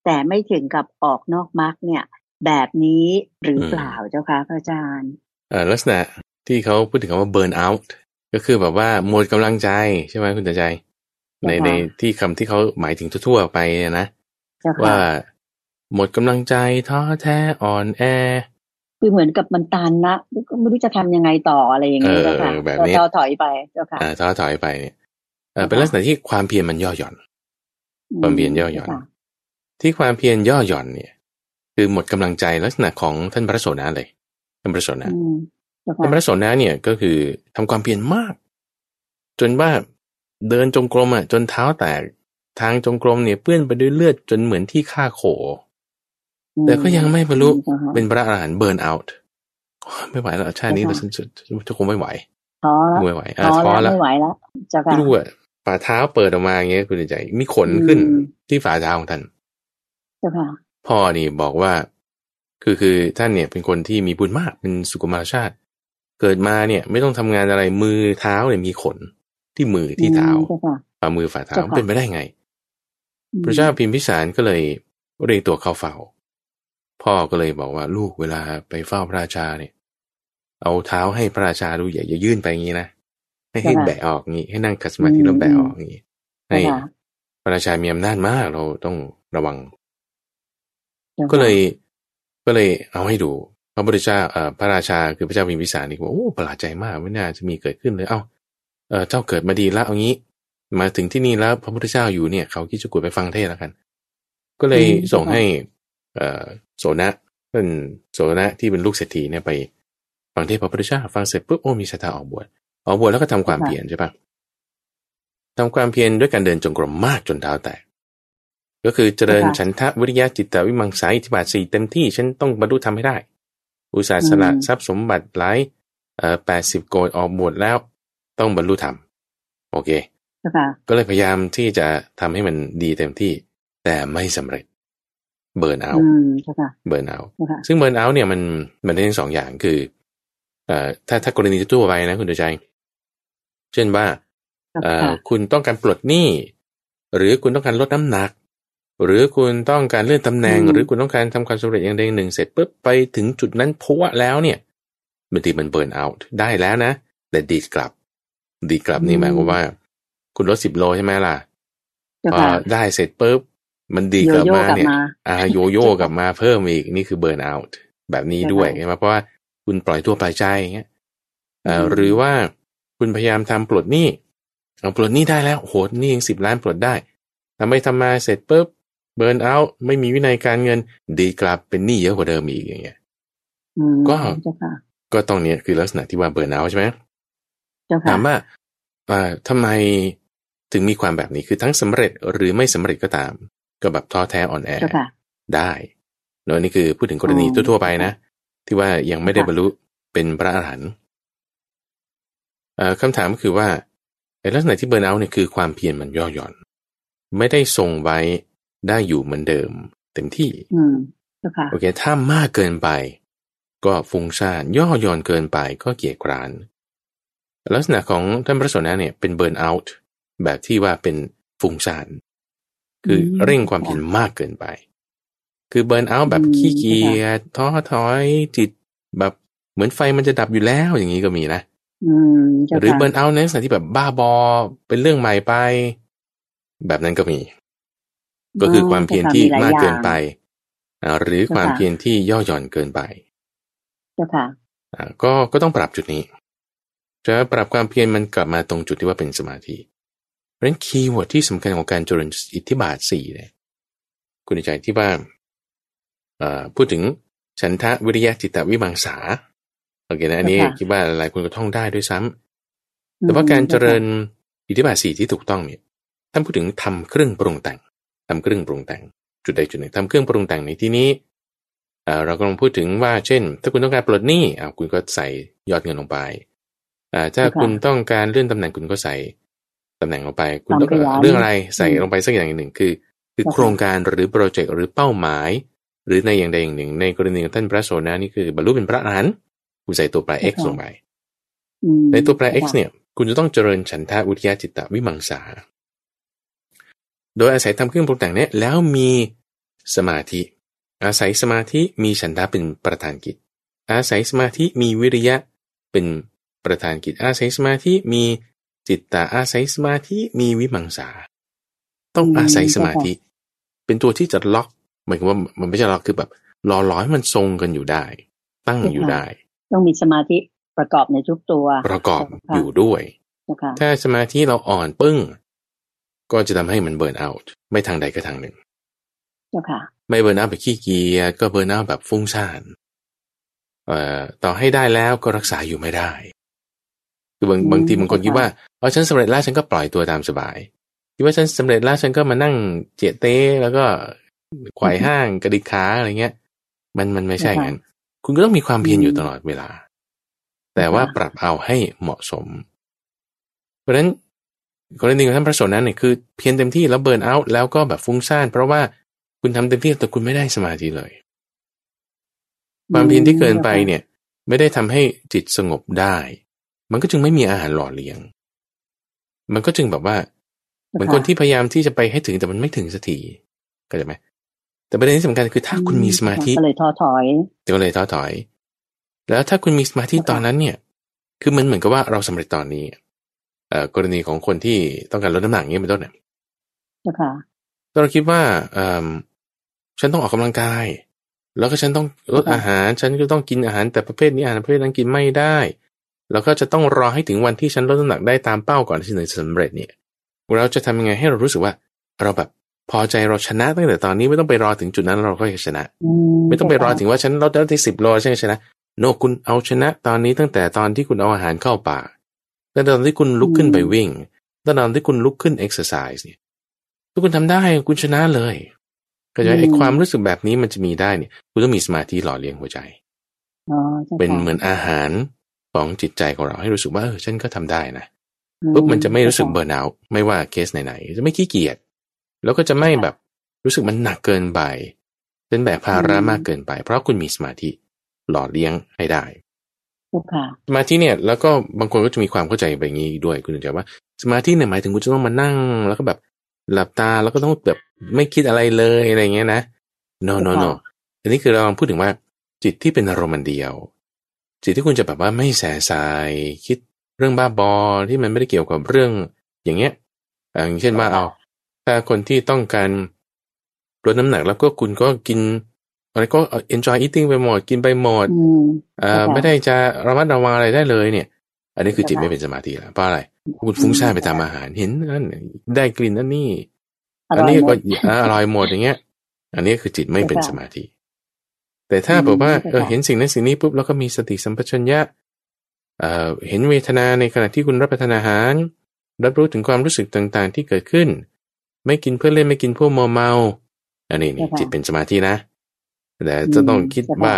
แต่ไม่ถึงกับออกนอกมรรคเนี่ย แบบนี้หรือเปล่าเจ้าค่ะพระอาจารย์ลักษณะที่เขาพูดถึงคำว่า burn out ก็คือแบบว่าหมดกำลังใจใช่ไหมคุณตาใจ ในในที่คำที่เขาหมายถึงทั่วๆไปนะ ว่าหมดกำลังใจท้อแท้อ่อนแอ คือเหมือนกับมันตันนะก็ไม่รู้จะทำยังไงต่ออะไรอย่างเงี้ยค่ะแบบนี้ท้อถอยไปเจ้าค่ะท้อถอยไปเนี่ยเป็นลักษณะที่ความเพียรมันย่อหย่อน ความเพียรย่อหย่อน ที่ความเพียรย่อหย่อนเนี่ย คือหมดกำลังใจลักษณะของท่านพระโสดาเลยท่านพระโสดาท่านพระโสดาเนี่ยก็คือทำความเพียรมาก จนว่าเดินจงกรมอะจนเท้าแตกทางจงกรมเนี่ยเปื้อนไปด้วยเลือดจนเหมือนที่ฆ่าโข แต่ก็ยังไม่บรรลุเป็นพระอรหันต์เบิร์นเอาท์ไม่ไหวแล้วชาตินี้เราจะคงไม่ไหวท้อแล้วไม่ไหวท้อแล้วไม่ไหวแล้วจะไม่รู้อะฝ่าเท้าเปิดออกมาอย่างเงี้ยคุณใจ มีขนขึ้นที่ฝ่าเท้าของท่านพ่อนี่บอกว่า คือคือท่านเนี่ยเป็นคนที่มีบุญมากเป็นสุกุมารชาติ เกิดมาเนี่ย ไม่ต้องทำงานอะไรมือเท้าเนี่ยมีขนที่มือที่เท้าเจ้าค่ะฝ่ามือฝ่าเท้าเจ้าค่ะเป็นไปได้ไงอืมพระเจ้าพิมพิสารก็เลยเรียกตัวเข้าเฝ้า พ่อก็เลยบอกว่าลูกเวลาไปเฝ้าพระราชาเนี่ย เอาเท้าให้พระราชาดูอย่าอย่ายื่นไปอย่างนี้นะให้ให้แบะออกงี้ให้นั่งคัดสมาธิแล้วแบะออกอย่างนี้ให้เจ้าค่ะพระราชามีอำนาจมากเราต้องระวังจ้าค่ะก็เลยก็เลยเอาให้ดูพระพุทธเจ้าเอ่อพระราชาคือพระเจ้าพิมพิสารนี่บอกโอ้ประหลาดใจมากไม่น่าจะมีเกิดขึ้นเลย เอ้าเออเจ้าเกิดมาดีแล้วเอางี้ มาถึงที่นี่แล้วพระพุทธเจ้าอยู่เนี่ย เขาคิดจะกุดไปฟังเทศน์แล้วกัน ก็เลยส่งให้เอ่อ โสนะเป็นโสนะที่เป็นลูกเศรษฐีเนี่ยไปฟังเทศน์พระพุทธเจ้าฟังเสร็จปุ๊บโอ้มีศรัทธาออกบวชออกบวชแล้วก็ทำความเพียรใช่ปะทำความเพียรด้วยการเดินจงกรมมากจนเท้าแตก ก็คือเจริญฉันทะวิริยะจิตตวิมังสาอิทธิบาทสี่เต็มที่ฉันต้องบรรลุทำให้ได้ อุตสาห์สละทรัพย์สมบัติหลายเอ่อแปดสิบโกดออกบวชแล้วต้องบรรลุธรรมโอเคเจ้าค่ะก็เลยพยายามที่จะทำให้มันดีเต็มที่ แต่ไม่สำเร็จ เบิร์นเอาอืมเจ้าค่ะเบิร์นเอาเจ้าค่ะซึ่งเบิร์นเอาเนี่ยมันมันได้ทั้งสองอย่างคือเอ่อถ้าถ้ากรณีทั่วไปนะคุณเดชใจ เช่นว่าเจ้าเอ่อค่ะคุณต้องการปลดหนี้หรือคุณต้องการลดน้ำหนัก หรือคุณต้องการเลื่อนตำแหน่ง หรือคุณต้องการทำความสำเร็จอย่างใดอย่างหนึ่งเสร็จปุ๊บไปถึงจุดนั้นพัวแล้วเนี่ยบางทีมันเบิร์นเอาได้แล้วนะ แต่ดีดกลับ ดีดกลับนี่หมายความว่า คุณลดสิบโลใช่ไหมล่ะเจ้าพอค่ะได้เสร็จปุ๊บ มันดีดกลับโยโย่มากลับเนี่ยมาอ่าโยโย่กลับมาเพิ่มอีกนี่คือเบิร์นเอาท์แบบนี้ด้วยใช่ใช่ไหมเพราะว่าคุณปล่อยตัวปล่อยใจอย่างเงี้ยเอ่ออืมหรือว่าคุณพยายามทำปลดหนี้เอาปลดหนี้ได้แล้วโอ้โหหนี่ยังสิบล้านปลดได้ทำไปทำมาเสร็จปุ๊บเบิร์นเอาท์ไม่มีวินัยการเงิน ดีกลับเป็นหนี้เยอะกว่าเดิมอีกอย่างเงี้ยอืมก็เจ้าค่ะก็ตรงเนี้ยคือลักษณะที่ว่าเบิร์นเอาท์ใช่ไหมเจ้าค่ะถามว่าอ่าทำไมถึงมีความแบบนี้คือทั้งสำเร็จหรือไม่สำเร็จก็ตาม ก็แบบท้อแท้อ่อนแอเจ้าค่ะได้เนอะนี่คือพูดถึงกรณีอ๋อทั่วๆไปนะ ที่ว่ายังไม่ได้ค่ะบรรลุเป็นพระอรหันต์เอ่อคำถามก็คือว่าไอ้ลักษณะที่เบิร์นเอาท์เนี่ยคือความเพียรมันย่อหย่อน ไม่ได้ทรงไว้ได้อยู่เหมือนเดิม เต็มที่อืมเจ้าค่ะโอเค ถ้ามากเกินไป ก็ฟุ้งซ่านย่อหย่อนเกินไปก็เกียจคร้าน ลักษณะของท่านพระสนนะเนี่ยเป็นเบิร์นเอาท์แบบที่ว่าเป็นฟุ้งซ่าน คืออมเร่งความเพียรมากเกินไป คือเบิร์นเอาท์แบบอืมขี้เกียจท้อถอยจิตแบบเหมือนไฟมันจะดับอยู่แล้วอย่างนี้ก็มีนะอืมเจ้าหรือค่ะเบิร์นเอาท์ในลักษณะที่แบบบ้าบอเป็นเรื่องใหม่ไป แบบนั้นก็มี ก็คือความเพียรที่มากเกินไปอ่าหรือความเพียรที่ย่อหย่อนเกินไปเจ้าค่ะอ่าก็ก็ต้องปรับจุดนี้จะปรับความเพียรมันกลับมาตรงจุดที่ว่าเป็นสมาธิ เพราะฉะนั้น keyword ที่สำคัญของการเจริญอิทธิบาทสี่เนี่ยกุญแจที่ว่าเอ่อพูดถึงฉันทะวิริยะจิตตวิมังสาโอเคนะอันนี้ค่ะคิดว่าหลายคนก็ท่องได้ด้วยซ้ำแต่ว่าการเจริญอิทธิบาทสี่ที่ถูกต้องเนี่ยท่านพูดถึงทำเครื่องปรุงแต่งทำเครื่องปรุงแต่ง จุดใดจุดหนึ่งทำเครื่องปรุงแต่งในที่นี้เอ่อเรากำลังพูดถึงว่าเช่น ถ้าคุณต้องการปลดหนี้อ่าคุณก็ใส่ยอดเงินลงไปอ่าถ้าค่ะคุณต้องการเลื่อนตำแหน่งคุณก็ใส่ ตำแหน่งลงไป คุณต้องความขยันเรื่องอะไรใส่อืมลงไปสักอย่างหนึ่งคือ คือค่ะโครงการหรือโปรเจกต์หรือเป้าหมาย หรือในอย่างใดอย่างหนึ่ง ในกรณีของท่านพระโสดานี่คือบรรลุเป็นพระอรหันต์คุณใส่ตัวแปร x ลงไปอืมในตัวแปร x ค่ะเนี่ย คุณจะต้องเจริญฉันทะวิทยาจิตตวิมังสา โดยอาศัยทำเครื่องปรุงแต่งเนี่ยแล้วมีสมาธิ อาศัยสมาธิมีฉันทะเป็นประธานกิจ อาศัยสมาธิมีวิริยะเป็นประธานกิจ อาศัยสมาธิมี จิตตะอาศัยสมาธิมีวิมังสา ต้องอาศัยสมาธิ เป็นตัวที่จะล็อกหมายถึงว่ามันไม่ใช่ล็อกคือแบบรอร้อยมันทรงกันอยู่ได้ ตั้งอยู่ได้ ต้องมีสมาธิประกอบในทุกตัว ประกอบค่ะอยู่ด้วยเจ้าค่ะถ้าสมาธิเราอ่อนปึ้ง ก็จะทำให้มันเบิร์นเอาท์ไม่ทางใดก็ทางหนึ่งเจ้าค่ะไม่เบิร์นเอาท์แบบขี้เกียจก็เบิร์นเอาท์แบบฟุ้งซ่านเอ่อต่อให้ได้แล้วก็รักษาอยู่ไม่ได้ คือบางอืมบางทีบางคนเข้าใจคิดว่าเอาฉันสำเร็จแล้วฉันก็ปล่อยตัวตามสบายคิดว่าฉันสำเร็จแล้วฉันก็มานั่งเจเต้แล้วก็ไขว่ห้างกระดิกขาอะไรเงี้ย มันมันไม่ใช่อย่างนั้นคุณก็ต้องมีความเพียรอยู่ตลอดเวลา แต่ว่าปรับเอาให้เหมาะสม เพราะฉะนั้นกรณีของท่านพระโสดนั้นเนี่ยคือเพียรเต็มที่แล้วเบิร์นเอาท์แล้วก็แบบฟุ้งซ่านเพราะว่าคุณทำเต็มที่แต่คุณไม่ได้สมาธิเลย ความเพียรที่เกินไปเนี่ย ไม่ได้ทำให้จิตสงบได้ มันก็จึงไม่มีอาหารหล่อเลี้ยง มันก็จึงแบบว่า เหมือนคนที่พยายามที่จะไปให้ถึงแต่มันไม่ถึงสักทีก็ใช่ไหมแต่ประเด็นที่สำคัญคือถ้าคุณมีสมาธิก็เลยท้อถอยก็เลยท้อถอย แล้วถ้าคุณมีสมาธิตอนนั้นเนี่ย คือมันเหมือนกับว่าเราสำเร็จตอนนี้เอ่อกรณีของคนที่ต้องการลดน้ำหนักนี้เป็นต้นเนี่ยเจ้าค่ะเราคิดว่าเอ่อฉันต้องออกกำลังกาย แล้วก็ฉันต้องลดอาหาร ฉันก็ต้องกินอาหารแต่ประเภทนี้อาหารประเภทนั้นกินไม่ได้ แล้วก็จะต้องรอให้ถึงวันที่ฉันลดน้ำหนักได้ตามเป้าก่อนที่จะสำเร็จเนี่ย เราจะทำยังไงให้เรารู้สึกว่า เราแบบพอใจเราชนะตั้งแต่ตอนนี้ไม่ต้องไปรอถึงจุดนั้นเราก็จะชนะอืไม่ต้องไปรอถึงว่าฉันลดได้ที่สิบโลใช่ไหมชนะ โนคุณเอาชนะตอนนี้ตั้งแต่ตอนที่คุณเอาอาหารเข้าปากตั้งแต่ตอนที่คุณลุกขึ้นไปวิ่งตั้งแต่ตอนที่คุณลุกขึ้นเอ็กซ์ไซส์เนี่ยถ้าคุณทำได้คุณชนะเลยก็จะไอ้ความรู้สึกแบบนี้มันจะมีได้เนี่ย คุณต้องมีสมาธิหล่อเลี้ยงหัวใจอ๋อจ้าค่ะเป็นเหมือนอาหาร ของจิตใจของเราให้รู้สึกว่าเออฉันก็ทำได้นะปุ๊บมันจะไม่รู้สึกเบอร์นเอาไม่ว่าเคสไหนๆจะไม่ขี้เกียจแล้วก็จะไม่แบบรู้สึกมันหนักเกินไปเป็นแบบภาระมากเกินไป เพราะคุณมีสมาธิหล่อเลี้ยงให้ได้เจ้าค่ะสมาธิเนี่ยแล้วก็บางคนก็จะมีความเข้าใจแบบนี้ด้วยคุณจะว่า สมาธิเนี่ยหมายถึงคุณจะต้องมานั่ง แล้วก็แบบหลับตาแล้วก็ต้องแบบไม่คิดอะไรเลยอะไรเงี้ยนะ no no no อันนี้คือเราพูดถึงว่าจิตที่เป็นอารมณ์อันเดียว จิตที่คุณจะแบบว่าไม่แสสายคิดเรื่องบ้าบอที่มันไม่ได้เกี่ยวกับเรื่องอย่างเงี้ยอ่าอย่างเช่นว่าเอาถ้าคนที่ต้องการลดน้ำหนักแล้วก็คุณก็กินอะไรก็ enjoy eating ไปหมดกินไปหมดอืมเอ่อค่ะไม่ได้จะระมัดระวังอะไรได้เลยเนี่ย อันนี้คือจิตค่ะไม่เป็นสมาธิแล้วเพราะอะไรคุณฟุ้งซ่านไปตามอาหารเห็นนั่นได้กลิ่นนั่นนี่ออันร่อยนี้หมก็ดอ่าอร่อยหมดอย่างเงี้ย อันนี้คือจิตไม่เป็นค่ะสมาธิ แต่ถ้าอืมบอกว่าค่ะเออเห็นสิ่งนั้นสิ่งนี้ปุ๊บแล้วก็มีสติสัมปชัญญะเอ่อเห็นเวทนาในขณะที่คุณรับประทานอาหาร รับรู้ถึงความรู้สึกต่างๆ ที่เกิดขึ้น ไม่กินเพื่อเล่นไม่กินเพื่อมัวเมาอันนี้นี่ค่ะจิตเป็นสมาธินะ แต่จะต้องคิดค่ะว่า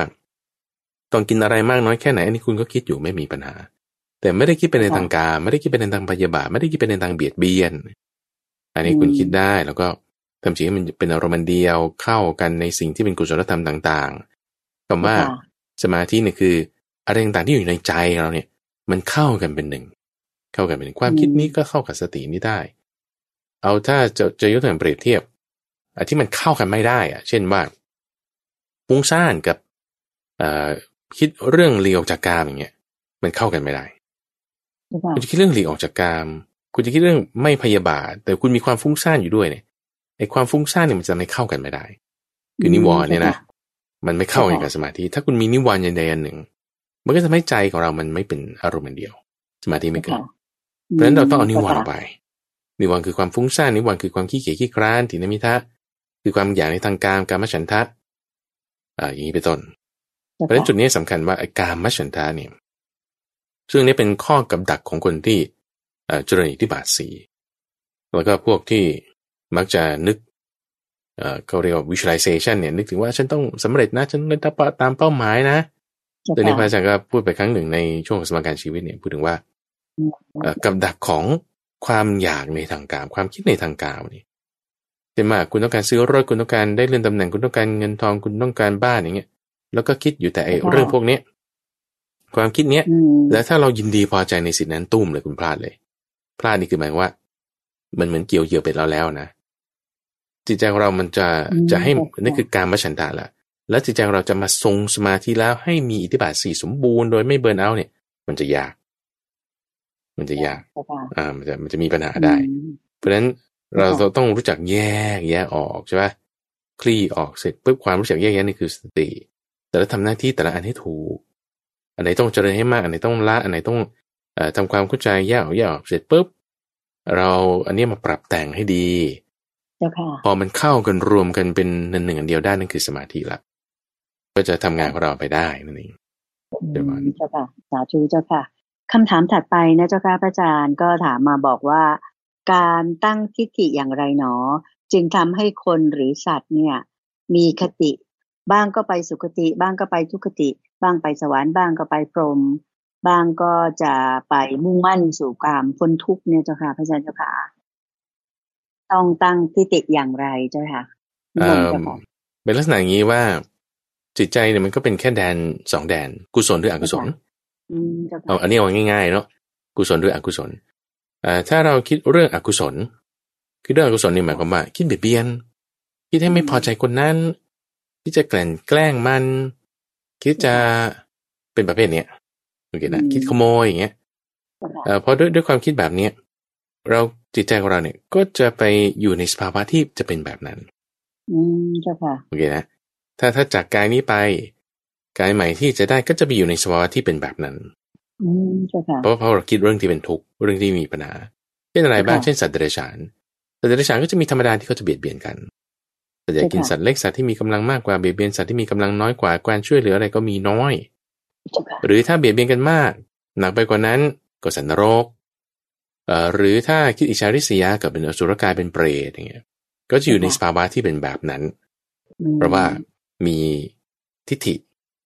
ต้องกินอะไรมากน้อยแค่ไหนอันนี้คุณก็คิดอยู่ไม่มีปัญหา แต่ไม่ได้คิดไปในค่ะทางการไม่ได้คิดไปในทางพยาบาทไม่ได้คิดไปในทางเบียดเบียน อันนี้อืมคุณคิดได้แล้วก็ทำจิตให้มันเป็นอารมณ์อันเดียวเข้ากันในสิ่งที่เป็นกุศลธรรมต่างๆ คำว่าค่ะสมาธิเนี่ยคืออะไรต่างๆที่อยู่ในใจเราเนี่ย มันเข้ากันเป็นหนึ่ง เข้ากันเป็นหนึ่งความคิดนี้ก็เข้ากับสตินี้ได้ เอาถ้าจะจะยกตัวอย่างเปรียบเทียบอันที่มันเข้ากันไม่ได้อะเช่นว่าฟุ้งซ่านกับเอ่อคิดเรื่องหลีกออกจากกามอย่างเงี้ยมันเข้ากันไม่ได้เจ้าค่ะคุณจะคิดเรื่องหลีกออกจากกาม คุณจะคิดเรื่องไม่พยาบาท แต่คุณมีความฟุ้งซ่านอยู่ด้วยเนี่ยไอ้ความฟุ้งซ่านเนี่ยมันจะไม่เข้ากันไม่ได้คือนิวรณ์เนี่ยนะ มันไม่เข้ากันกับสมาธิ ถ้าคุณมีนิวรณ์อย่างใดอย่างหนึ่ง มันก็จะไม่ใจของเรามันไม่เป็นอารมณ์อันเดียว สมาธิไม่เกิดค่ะเพราะฉะนั้นเราต้องเอานิวรณ์อจ้อกไป นิวรณ์คือความฟุ้งซ่าน นิวรณ์คือความขี้เกียจขี้คร้านถินมิทะ คือความอยากในทางการการมฉันทะ อ่า อย่างนี้เป็นต้นเจ้าเพราะฉะนั้นค่ะจุดนี้สำคัญว่าไอ้การมฉันทะเนี่ย ซึ่งนี้เป็นข้อกับดักของคนที่เอ่อเจริญอิทธิบาทสี แล้วก็พวกที่มักจะนึก เอ่อเขาเรียกว่า visualization เนี่ยนึกถึงว่าฉันต้องสำเร็จนะ ฉันได้ตามเป้าหมายนะเจ้าแต่ในพระค่ะอาจารย์ก็พูดไปครั้งหนึ่งในช่วงสมการชีวิตเนี่ยพูดถึงว่าเอ่อกับดักของความอยากในทางการ ความคิดในทางการนี่เช่นว่าคุณต้องการซื้อรถคุณต้องการได้เลื่อนตำแหน่งคุณต้องการเงินทองคุณต้องการบ้านอย่างเงี้ยแล้วก็คิดอยู่แต่ไอ้เรื่องพวกเนี้ยความคิดเนี้ยอืมแล้วถ้าเรายินดีพอใจในสิ่งนั้นตุ้มเลยคุณพลาดเลย พลาดนี่คือหมายว่า มันเหมือนเกี่ยวเหยื่อเป็ดเราแล้วนะ จิตใจของเรามันจะจะให้นี่คือการมาฉันทะละแล้วจิตใจของเราจะมาทรงสมาธิแล้วให้มีอิทธิบาทสี่สมบูรณ์โดยไม่เบิร์นเอาท์เนี่ย มันจะยาก มันจะยากเจ้าค่ะอ่ามันจะมันจะมีปัญหาได้อืมเพราะฉะนั้นเราต้องรู้จักแยกแยกออกใช่ปะคลี่ออกเสร็จปุ๊บความรู้จักแยกแยะนี่คือสติ แต่ละทำหน้าที่แต่ละอันให้ถูก อันไหนต้องเจริญให้มาก อันไหนต้องละ อันไหนต้องเอ่อทำความเข้าใจแยกออกแยกออกเสร็จปุ๊บเราอันนี้มาปรับแต่งให้ดี เจ้าค่ะพอมันเข้ากันรวมกันเป็นหนึ่งหนึ่งอันเดียวได้นั่นคือสมาธิละก็จะทำงานของเราไปได้นั่นเองเดี๋ยวก่อนอืมเจ้าค่ะสาธุเจ้าค่ะคำถามถัดไปนะเจ้าค่ะพระอาจารย์ก็ถามมาบอกว่า การตั้งทิฏฐิอย่างไรหนอ จึงทำให้คนหรือสัตว์เนี่ย มีคติ บ้างก็ไปสุคติ บ้างก็ไปทุกขติ บ้างไปสวรรค์บ้างก็ไปพรหมบ้างก็จะไปมุ่งมั่นสู่ความพ้นทุกข์เนี่ยเจ้าค่ะพระอาจารย์เจ้าค่ะ ต้องตั้งทิฏฐิอย่างไรเจ้าค่ะนิมนต์เจ้าค่ะเป็นลักษณะอย่างนี้ว่า จิตใจเนี่ยมันก็เป็นแค่แดนสองแดน กุศลหรืออกุศลอืมเจ้าเอาค่ะอันนี้เอาง่ายๆเนาะกุศลหรืออกุศลอ่าถ้าเราคิดเรื่องอกุศลคือเรื่องอกุศลนี่หมายความว่า คิดเบียดเบียน คิดให้ไม่พอใจคนนั้นคิดจะแกล้งแกล้งมัน คิดจะเป็นประเภทเนี้ยโอเคนะคิดขโมยอย่างเงี้ยเจ้าค่ะเอ่อเพราะด้วยด้วยความคิดแบบเนี้ย เราจิตใจของเราเนี่ยก็จะไปอยู่ในสภาวะที่จะเป็นแบบนั้น อืมเจ้าค่ะโอเคนะถ้าถ้าจากกายนี้ไปกายใหม่ที่จะได้ก็จะไปอยู่ในสภาวะที่เป็นแบบนั้นอืมเจ้าค่ะเพราะเพราะเราคิดเรื่องที่เป็นทุกข์เรื่องที่มีปัญหาเช่นอะไรบ้างค่ะเช่นสัตว์เดรัจฉานสัตว์เดรัจฉานก็จะมีธรรมดาที่เขาจะเบียดเบียนกันแต่อยากกินค่ะสัตว์เล็กสัตว์ที่มีกำลังมากกว่าเบียดเบียนสัตว์ที่มีกำลังน้อยกว่าการช่วยเหลืออะไรก็มีน้อยเจ้าค่ะหรือถ้าเบียดเบียนกันมาก หนักไปกว่านั้นก็สันนรกเอ่อ หรือถ้าคิดอิจฉาริษยากับเป็นอสุรกายเป็นเปรตอย่างเงี้ย ก็จะอยู่ในสภาวะที่เป็นแบบนั้นอืมเพราะว่ามีทิฏฐิ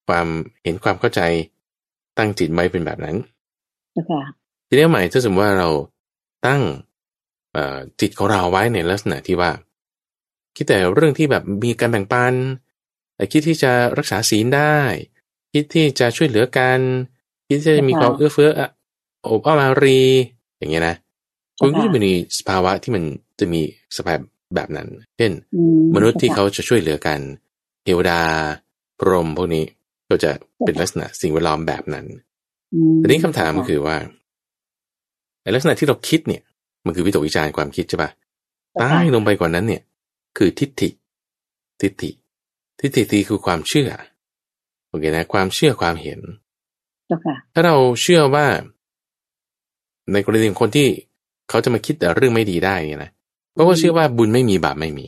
ความเห็นความเข้าใจตั้งจิตไว้เป็นแบบนั้นเจ้าค่ะทีนี้ใหม่ถ้าสมมติว่าเราตั้งเอ่อจิตของเราไว้ในลักษณะที่ว่า คิดแต่เรื่องที่แบบมีการแบ่งปันเอ่อคิดที่จะรักษาศีลได้ คิดที่จะช่วยเหลือกัน คิดที่จะมีความเอื้อเฟื้ออะโอบอ้อมอารี อย่างเงี้ยนะคุณก็จะมีในสภาวะที่มันจะมีสภาพแบบนั้น เช่นอืมนุษย์ที่เขาจะช่วยเหลือกัน เทวดา พรหมพวกนี้ก็จะเป็นลักษณะสิ่งแวดล้อมแบบนั้นอืมทีนี้คำถามก็คือว่าไอ้ลักษณะที่เราคิดเนี่ย มันคือวิตกวิจารณ์ความคิดใช่ปะเจ้าใต้ค่ะลงไปกว่านั้นเนี่ย คือทิฏฐิ ทิฏฐิ ทิฏฐิตีคือความเชื่อโอเคนะ ความเชื่อความเห็นเจ้าค่ะถ้าเราเชื่อว่า ในกรณีของคนที่เขาจะมาคิดแต่เรื่องไม่ดีได้เนี่ยนะเพราะว่าเชื่อว่าบุญไม่มีบาปไม่มี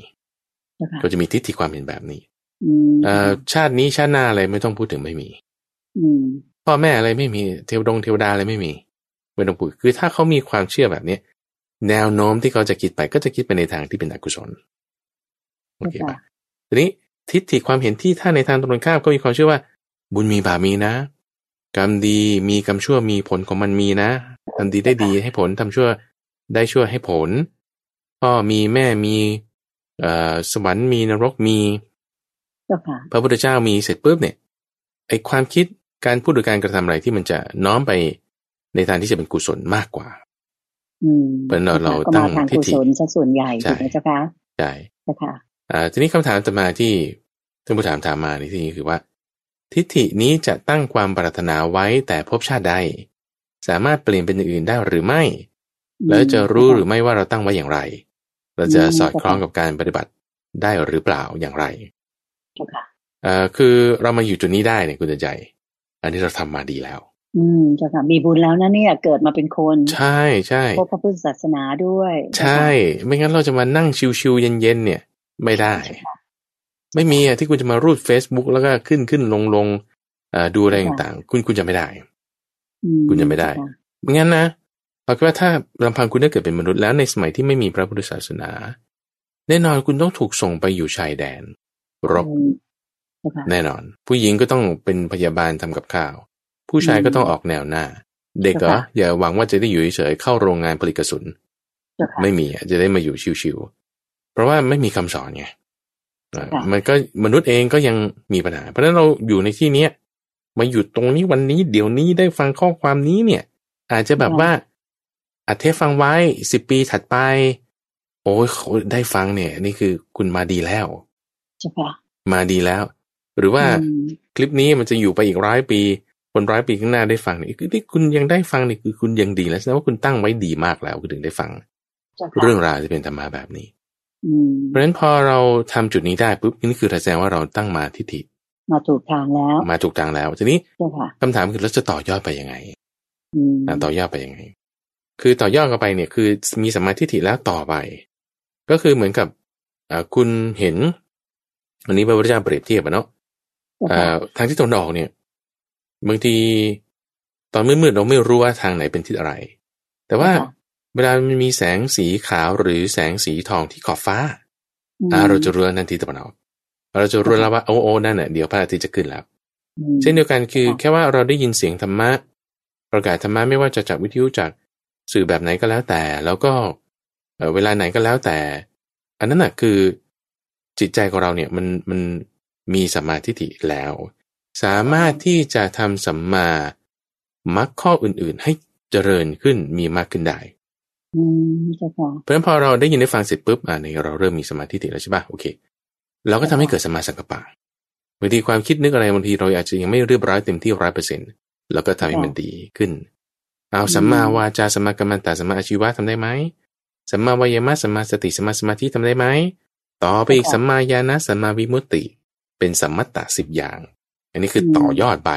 เจ้าค่ะก็จะมีทิฏฐิความเห็นแบบนี้อืมเอ่อชาตินี้ชาติหน้าอะไรไม่ต้องพูดถึงไม่มีอืมพ่อแม่อะไรไม่มีเทวดงเทวดาอะไรไม่มีไม่ต้องพูดคือถ้าเขามีความเชื่อแบบเนี้ยแนวโน้มที่เขาจะคิดไปก็จะคิดไปในทางที่เป็นอกุศลโอเคปะทีนี้ทิฏฐิความเห็นที่ถ้าในทางตรงกันข้ามก็มีความเชื่อว่า บุญมีบาปมีนะ กรรมดีมีกรรมชั่วมีผลของมันมีนะ ทำดีได้ดีให้ผลทำชั่วได้ชั่วให้ผล พ่อมีแม่มีเอ่อสวรรค์มีนรกมีเจ้าค่ะพระพุทธเจ้ามีเสร็จปุ๊บเนี่ยไอความคิดการพูดหรือการกระทำอะไรที่มันจะน้อมไปในทางที่จะเป็นกุศลมากกว่าอืมเพราะเราเราก็ตั้มางทางทิฏกุฐิศลซะส่วนใหญ่ใช่ถูกไหมเจ้าค่ะใช่เจ้าค่ะอ่าทีนี้คำถามต่อมาที่ท่านผู้ถามถามมาในที่นี้คือว่า ทิฏฐินี้จะตั้งความปรารถนาไว้แต่ภพชาติใด สามารถเปลี่ยนเป็นอย่างอื่นได้หรือไม่ แล้วจะรู้หรือไม่ว่าเราตั้งไว้อย่างไร เราจะสอดคล้องกับการปฏิบัติได้หรือเปล่าอย่างไรเจ้าค่ะเอ่อคือเรามาอยู่จุดนี้ได้เนี่ยคุณใจ อันนี้เราทำมาดีแล้ว อืมเจ้าค่ะมีบุญแล้วนะเนี่ยเกิดมาเป็นคน ใช่ใช่พบพระพุทธศาสนาด้วย ใช่ ไม่งั้นเราจะมานั่งชิวๆเย็นๆเนี่ย ไม่ได้ ไม่มีอะที่คุณจะมารูด Facebook แล้วก็ขึ้นขึ้นลงลงเอ่อดูอะไรต่างๆ คุณคุณจะไม่ได้อื คุณจะไม่ได้เจ้าค่ะไม่งั้นนะเอาคิดว่าถ้าลำพังคุณได้เกิดเป็นมนุษย์แล้วในสมัยที่ไม่มีพระพุทธศาสนา แน่นอนคุณต้องถูกส่งไปอยู่ชายแดน รบอืมเจ้าค่ะแน่นอน ผู้หญิงก็ต้องเป็นพยาบาลทำกับข้าว ผู้ชายก็ต้องออกแนวหน้า เด็กเหรอค่ะอย่าหวังว่าจะได้อยู่เฉยๆเข้าโรงงานผลิตกระสุนเจ้าค่ะไม่มีอะจะได้มาอยู่ชิวๆเพราะว่าไม่มีคำสอนไงอะค่ะมันก็มนุษย์เองก็ยังมีปัญหา เพราะฉะนั้นเราอยู่ในที่เนี้ย มาอยู่ตรงนี้วันนี้เดี๋ยวนี้ได้ฟังข้อความนี้เนี่ย อาจจะแบบว่าอัดเทปฟังไว้สิบปีถัดไป โอ้ยเขาได้ฟังเนี่ย นี่คือคุณมาดีแล้วเจ้าค่ะมาดีแล้ว หรือว่าอืมคลิปนี้มันจะอยู่ไปอีกร้อยปีคนร้อยปีข้างหน้าได้ฟังนี่คือที่คุณยังได้ฟังนี่คือคุณยังดีแล้วแสดงว่าคุณตั้งไว้ดีมากแล้วคุณถึงได้ฟังเจ้าค่ะเรื่องราวที่เป็นธรรมะแบบนี้อืมเพราะฉะนั้นพอเราทำจุดนี้ได้ปุ๊บนี่คือแสดงว่าเราตั้งมาทิฏฐิ มาถูกทางแล้ว มาถูกทางแล้ว ทีนี้เจ้าค่ะคำถามคือเราจะต่อยอดไปยังไงอืมอะต่อยอดไปยังไง คือต่อยอดกันไปเนี่ย คือมีสัมมาทิฏฐิแล้วต่อไป ก็คือเหมือนกับอ่าคุณเห็น อันนี้พระพุทธเจ้าเปรียบเทียบอะเนาะเจ้าอ่ค่ะาทางที่ตะวันออกเนี่ย บางทีตอนมืดๆเราไม่รู้ว่าทางไหนเป็นทิศอะไร แต่ว่าเวลามันมีแสงสีขาวหรือแสงสีทองที่ขอบฟ้าอ่าเราจะรู้ว่านั่นทิศตะวันออก เราจะรู้แล้วว่าโอ้โอ้นั่นน่ะเดี๋ยวพระอาทิตย์จะขึ้นแล้วอืมเช่นเดียวกันคือค่ะแค่ว่าเราได้ยินเสียงธรรมะ ประกาศธรรมะไม่ว่าจะจากวิทยุจากสื่อแบบไหนก็แล้วแต่ แล้วก็เอ่อเวลาไหนก็แล้วแต่ อันนั้นน่ะคือจิตใจของเราเนี่ยมันมันมีสัมมาทิฏฐิแล้ว สามารถที่จะทำสัมมามักข้ออื่น ๆ ให้เจริญขึ้นมีมากขึ้นได้อืมเจ้าค่ะเพราะฉะนั้นพอเราได้ยินได้ฟังเสร็จปุ๊บอ่าในเราเริ่มมีสมาธิติแล้วใช่ป่ะโอเค เราก็ทำให้เกิดสมาสังกปะบางทีความคิดนึกอะไรบางทีเราอาจจะยังไม่เรียบร้อยเต็มที่ร้อยเปอร์เซ็นต์เราก็ทำให้มันดีขึ้น เอาสัมมาวาจาสัมมากัมมันตาสัมมาอาชีวะทำได้ไหมสัมมาวายามะสัมมาสติสัมมาสมาธิทำได้ไหมต่อไปอีกสัมมาญาณะสัมมาวิมุตติ เป็นสัมมัตตสิบอย่าง อันนี้คือต่อยอดไป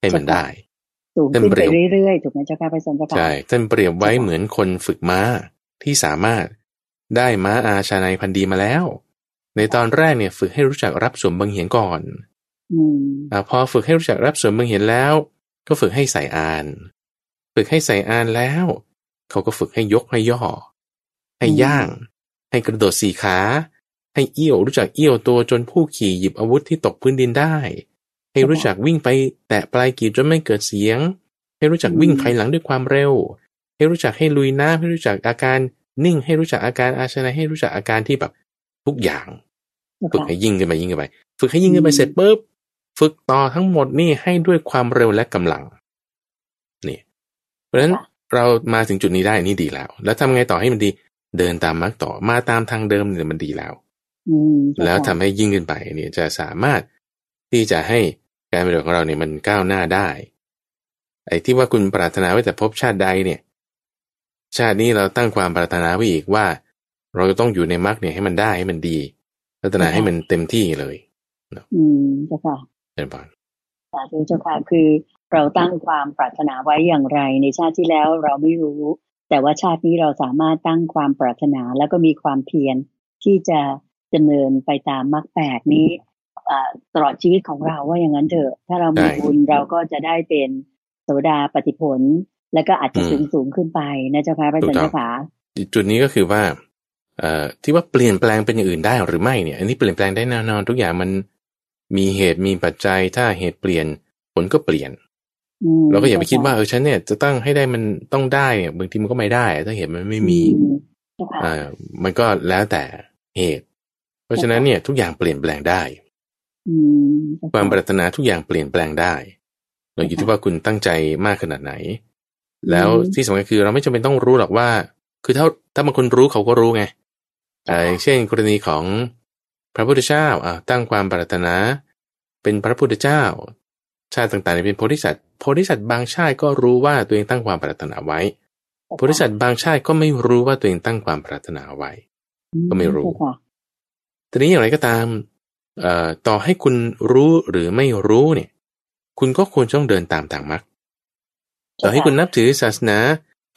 ให้มันได้สูงขึ้นไปเรื่อยๆถูกไหมเจ้าค่ะพระอาจารย์เจ้าค่ะใช่ท่านเปรียบไว้เหมือนคนฝึกม้าที่สามารถได้ม้าอาชาในพันธุ์ดีมาแล้ว ในตอนแรกเนี่ยฝึกให้รู้จักรับสวมบังเหียนก่อนอืมอาพอฝึกให้รู้จักรับสวมบังเหียนแล้ว ก็ฝึกให้ใส่อาน ฝึกให้ใส่อานแล้ว เขาก็ฝึกให้ยกให้ย่อ ให้ย่าง ให้กระโดดสี่ขา ให้เอี้ยวรู้จักเอี้ยวตัวจนผู้ขี่หยิบอาวุธที่ตกพื้นดินได้ ให้รู้จักวิ่งไปแตะปลายกีบจนไม่เกิดเสียง ให้รู้จักวิ่งถอยหลังด้วยความเร็ว ให้รู้จักให้ลุยน้ำให้รู้จักอาการนิ่งให้รู้จักอาการอาชนะให้รู้จักอาการที่แบบทุกอย่าง ฝึกให้ยิ่งขึ้นไปยิ่งขึ้นไป ฝึกให้ยิ่งขึ้นไปเสร็จปุ๊บฝึกต่อทั้งหมดนี่ให้ด้วยความเร็วและกำลังนี่เพราะฉะนั้นเรามาถึงจุดนี้ได้นี่ดีแล้ว แล้วทำไงต่อให้มันดี เดินตามมรรคต่อมาตามทางเดิมเนี่ยมันดีแล้วอืมแล้วทำให้ยิ่งขึ้นไปเนี่ยจะสามารถที่จะให้การปฏิบัติของเราเนี่ยมันก้าวหน้าได้ ไอ้ที่ว่าคุณปรารถนาไว้แต่ภพชาติใดเนี่ย ชาตินี้เราตั้งความปรารถนาไว้อีกว่า เราจะต้องอยู่ในมรรคเนี่ยให้มันได้ให้มันดี ปรารถนาให้มันเต็มที่เลยอืมเจ้าค่ะเป็นบานสาธุเจ้าค่ะคือเราตั้งความปรารถนาไว้อย่างไร ในชาติที่แล้วเราไม่รู้ แต่ว่าชาตินี้เราสามารถตั้งความปรารถนาแล้วก็มีความเพียรที่จะดำเนินไปตามมรรคแปดนี้อ่าตลอดชีวิตของเราว่าอย่างนั้นเถอะ ถ้าเรามีบุญเราก็จะได้เป็นโสดาปฏิผล แล้วก็อาจจะสูงสูงขึ้นไปนะเจ้าค่ะพระอาจารย์เจ้าค่ะจุดนี้ก็คือว่าเอ่อ ที่ว่าเปลี่ยนแปลงเป็นอย่างอื่นได้หรือไม่เนี่ย อันนี้เปลี่ยนแปลงได้แน่นอนทุกอย่างมันมีเหตุมีปัจจัยถ้าเหตุเปลี่ยนผลก็เปลี่ยนอืมเราก็อย่าไปคิดว่าเออฉันเนี่ยจะตั้งให้ได้มันต้องได้เนี่ยบางทีมันก็ไม่ได้ ถ้าเหตุมันไม่มีอืเจ้าค่ะอ่ามันก็แล้วแต่เหตุ เพราะฉะนั้นเนี่ยทุกอย่างเปลี่ยนแปลงได้อืมเจ้ะความปรารถนาทุกอย่างเปลี่ยนแปลงได้เราอยู่ที่ว่าคุณตั้งใจมากขนาดไหน แล้วที่สำคัญคือเราไม่จำเป็นต้องรู้หรอกว่า คือถ้าถ้าบางคนรู้เขาก็รู้ไง อ่าอย่างเช่นกรณีของพระพุทธเจ้าอ่าตั้งความปรารถนา เป็นพระพุทธเจ้า ชาติต่างๆเนี่ยเป็นโพธิสัตว์โพธิสัตว์บางชาติก็รู้ว่าตัวเองตั้งความปรารถนาไว้โพธิสัตว์บางชาติก็ไม่รู้ว่าตัวเองตั้งความปรารถนาไว้ ก็ไม่รู้เจ้าค่ะทีนี้อย่างไรก็ตามเอ่อต่อให้คุณรู้หรือไม่รู้เนี่ย คุณก็ควรต้องเดินตามทางมรรคต่อให้คุณนับถือศาสนา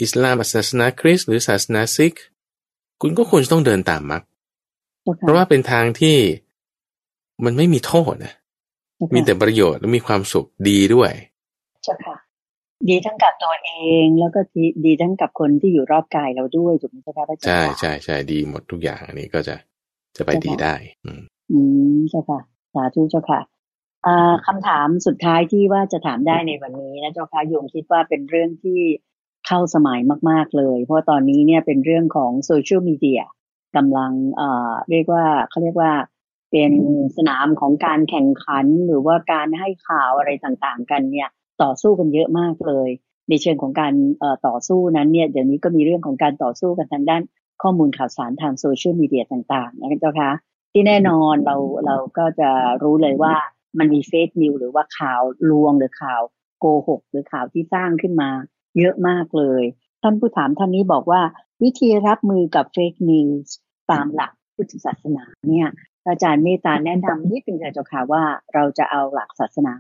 อิสลามศาสนาคริสต์หรือศาสนาซิก คุณก็ควรจะต้องเดินตามมรรคเจ้าเพค่ะราะว่าเป็นทางที่มันไม่มีโทษนะเจ้าค่ะมีแต่ประโยชน์และมีความสุขดีด้วยเจ้าค่ะ ดีทั้งกับตัวเองแล้วก็ดีดีทั้งกับคนที่อยู่รอบกายเราด้วยถูกไหมเจ้าค่ะพระอาจารย์ใช่ค่ะใช่ใช่ดีหมดทุกอย่างอันนี้ก็จะจะไปดีได้ อืมอืมเจ้าค่ะสาธุเจ้าค่ะอ่าคำถามสุดท้ายที่ว่าจะถามได้ในวันนี้นะเจ้าค่ะโยมคิดว่าเป็นเรื่องที่ เข้าสมัยมาก ๆเลย เพราะตอนนี้เนี่ยเป็นเรื่องของโซเชียลมีเดียกำลังเอ่อเรียกว่าเขาเรียกว่าเป็นสนามของการแข่งขันหรือว่าการให้ข่าวอะไรต่างๆ กันเนี่ยต่อสู้กันเยอะมากเลย ในเชิงของการเอ่อต่อสู้นั้นเนี่ยเดี๋ยวนี้ก็มีเรื่องของการต่อสู้กันทางด้านข้อมูลข่าวสารทางโซเชียลมีเดียต่างๆนะเจ้าค่ะที่แน่นอนเราเราก็จะรู้เลยว่ามันมีเฟกนิวหรือว่าข่าวลวงหรือข่าวโกหกหรือข่าวที่สร้างขึ้นมา เยอะมากเลย ท่านผู้ถามท่านนี้บอกว่าวิธีรับมือกับ fake news ตามหลักพุทธศาสนาเนี่ย อาจารย์เมตตาแนะนำนิดนึงค่ะเจ้าค่ะว่าเราจะเอาหลักศาสนา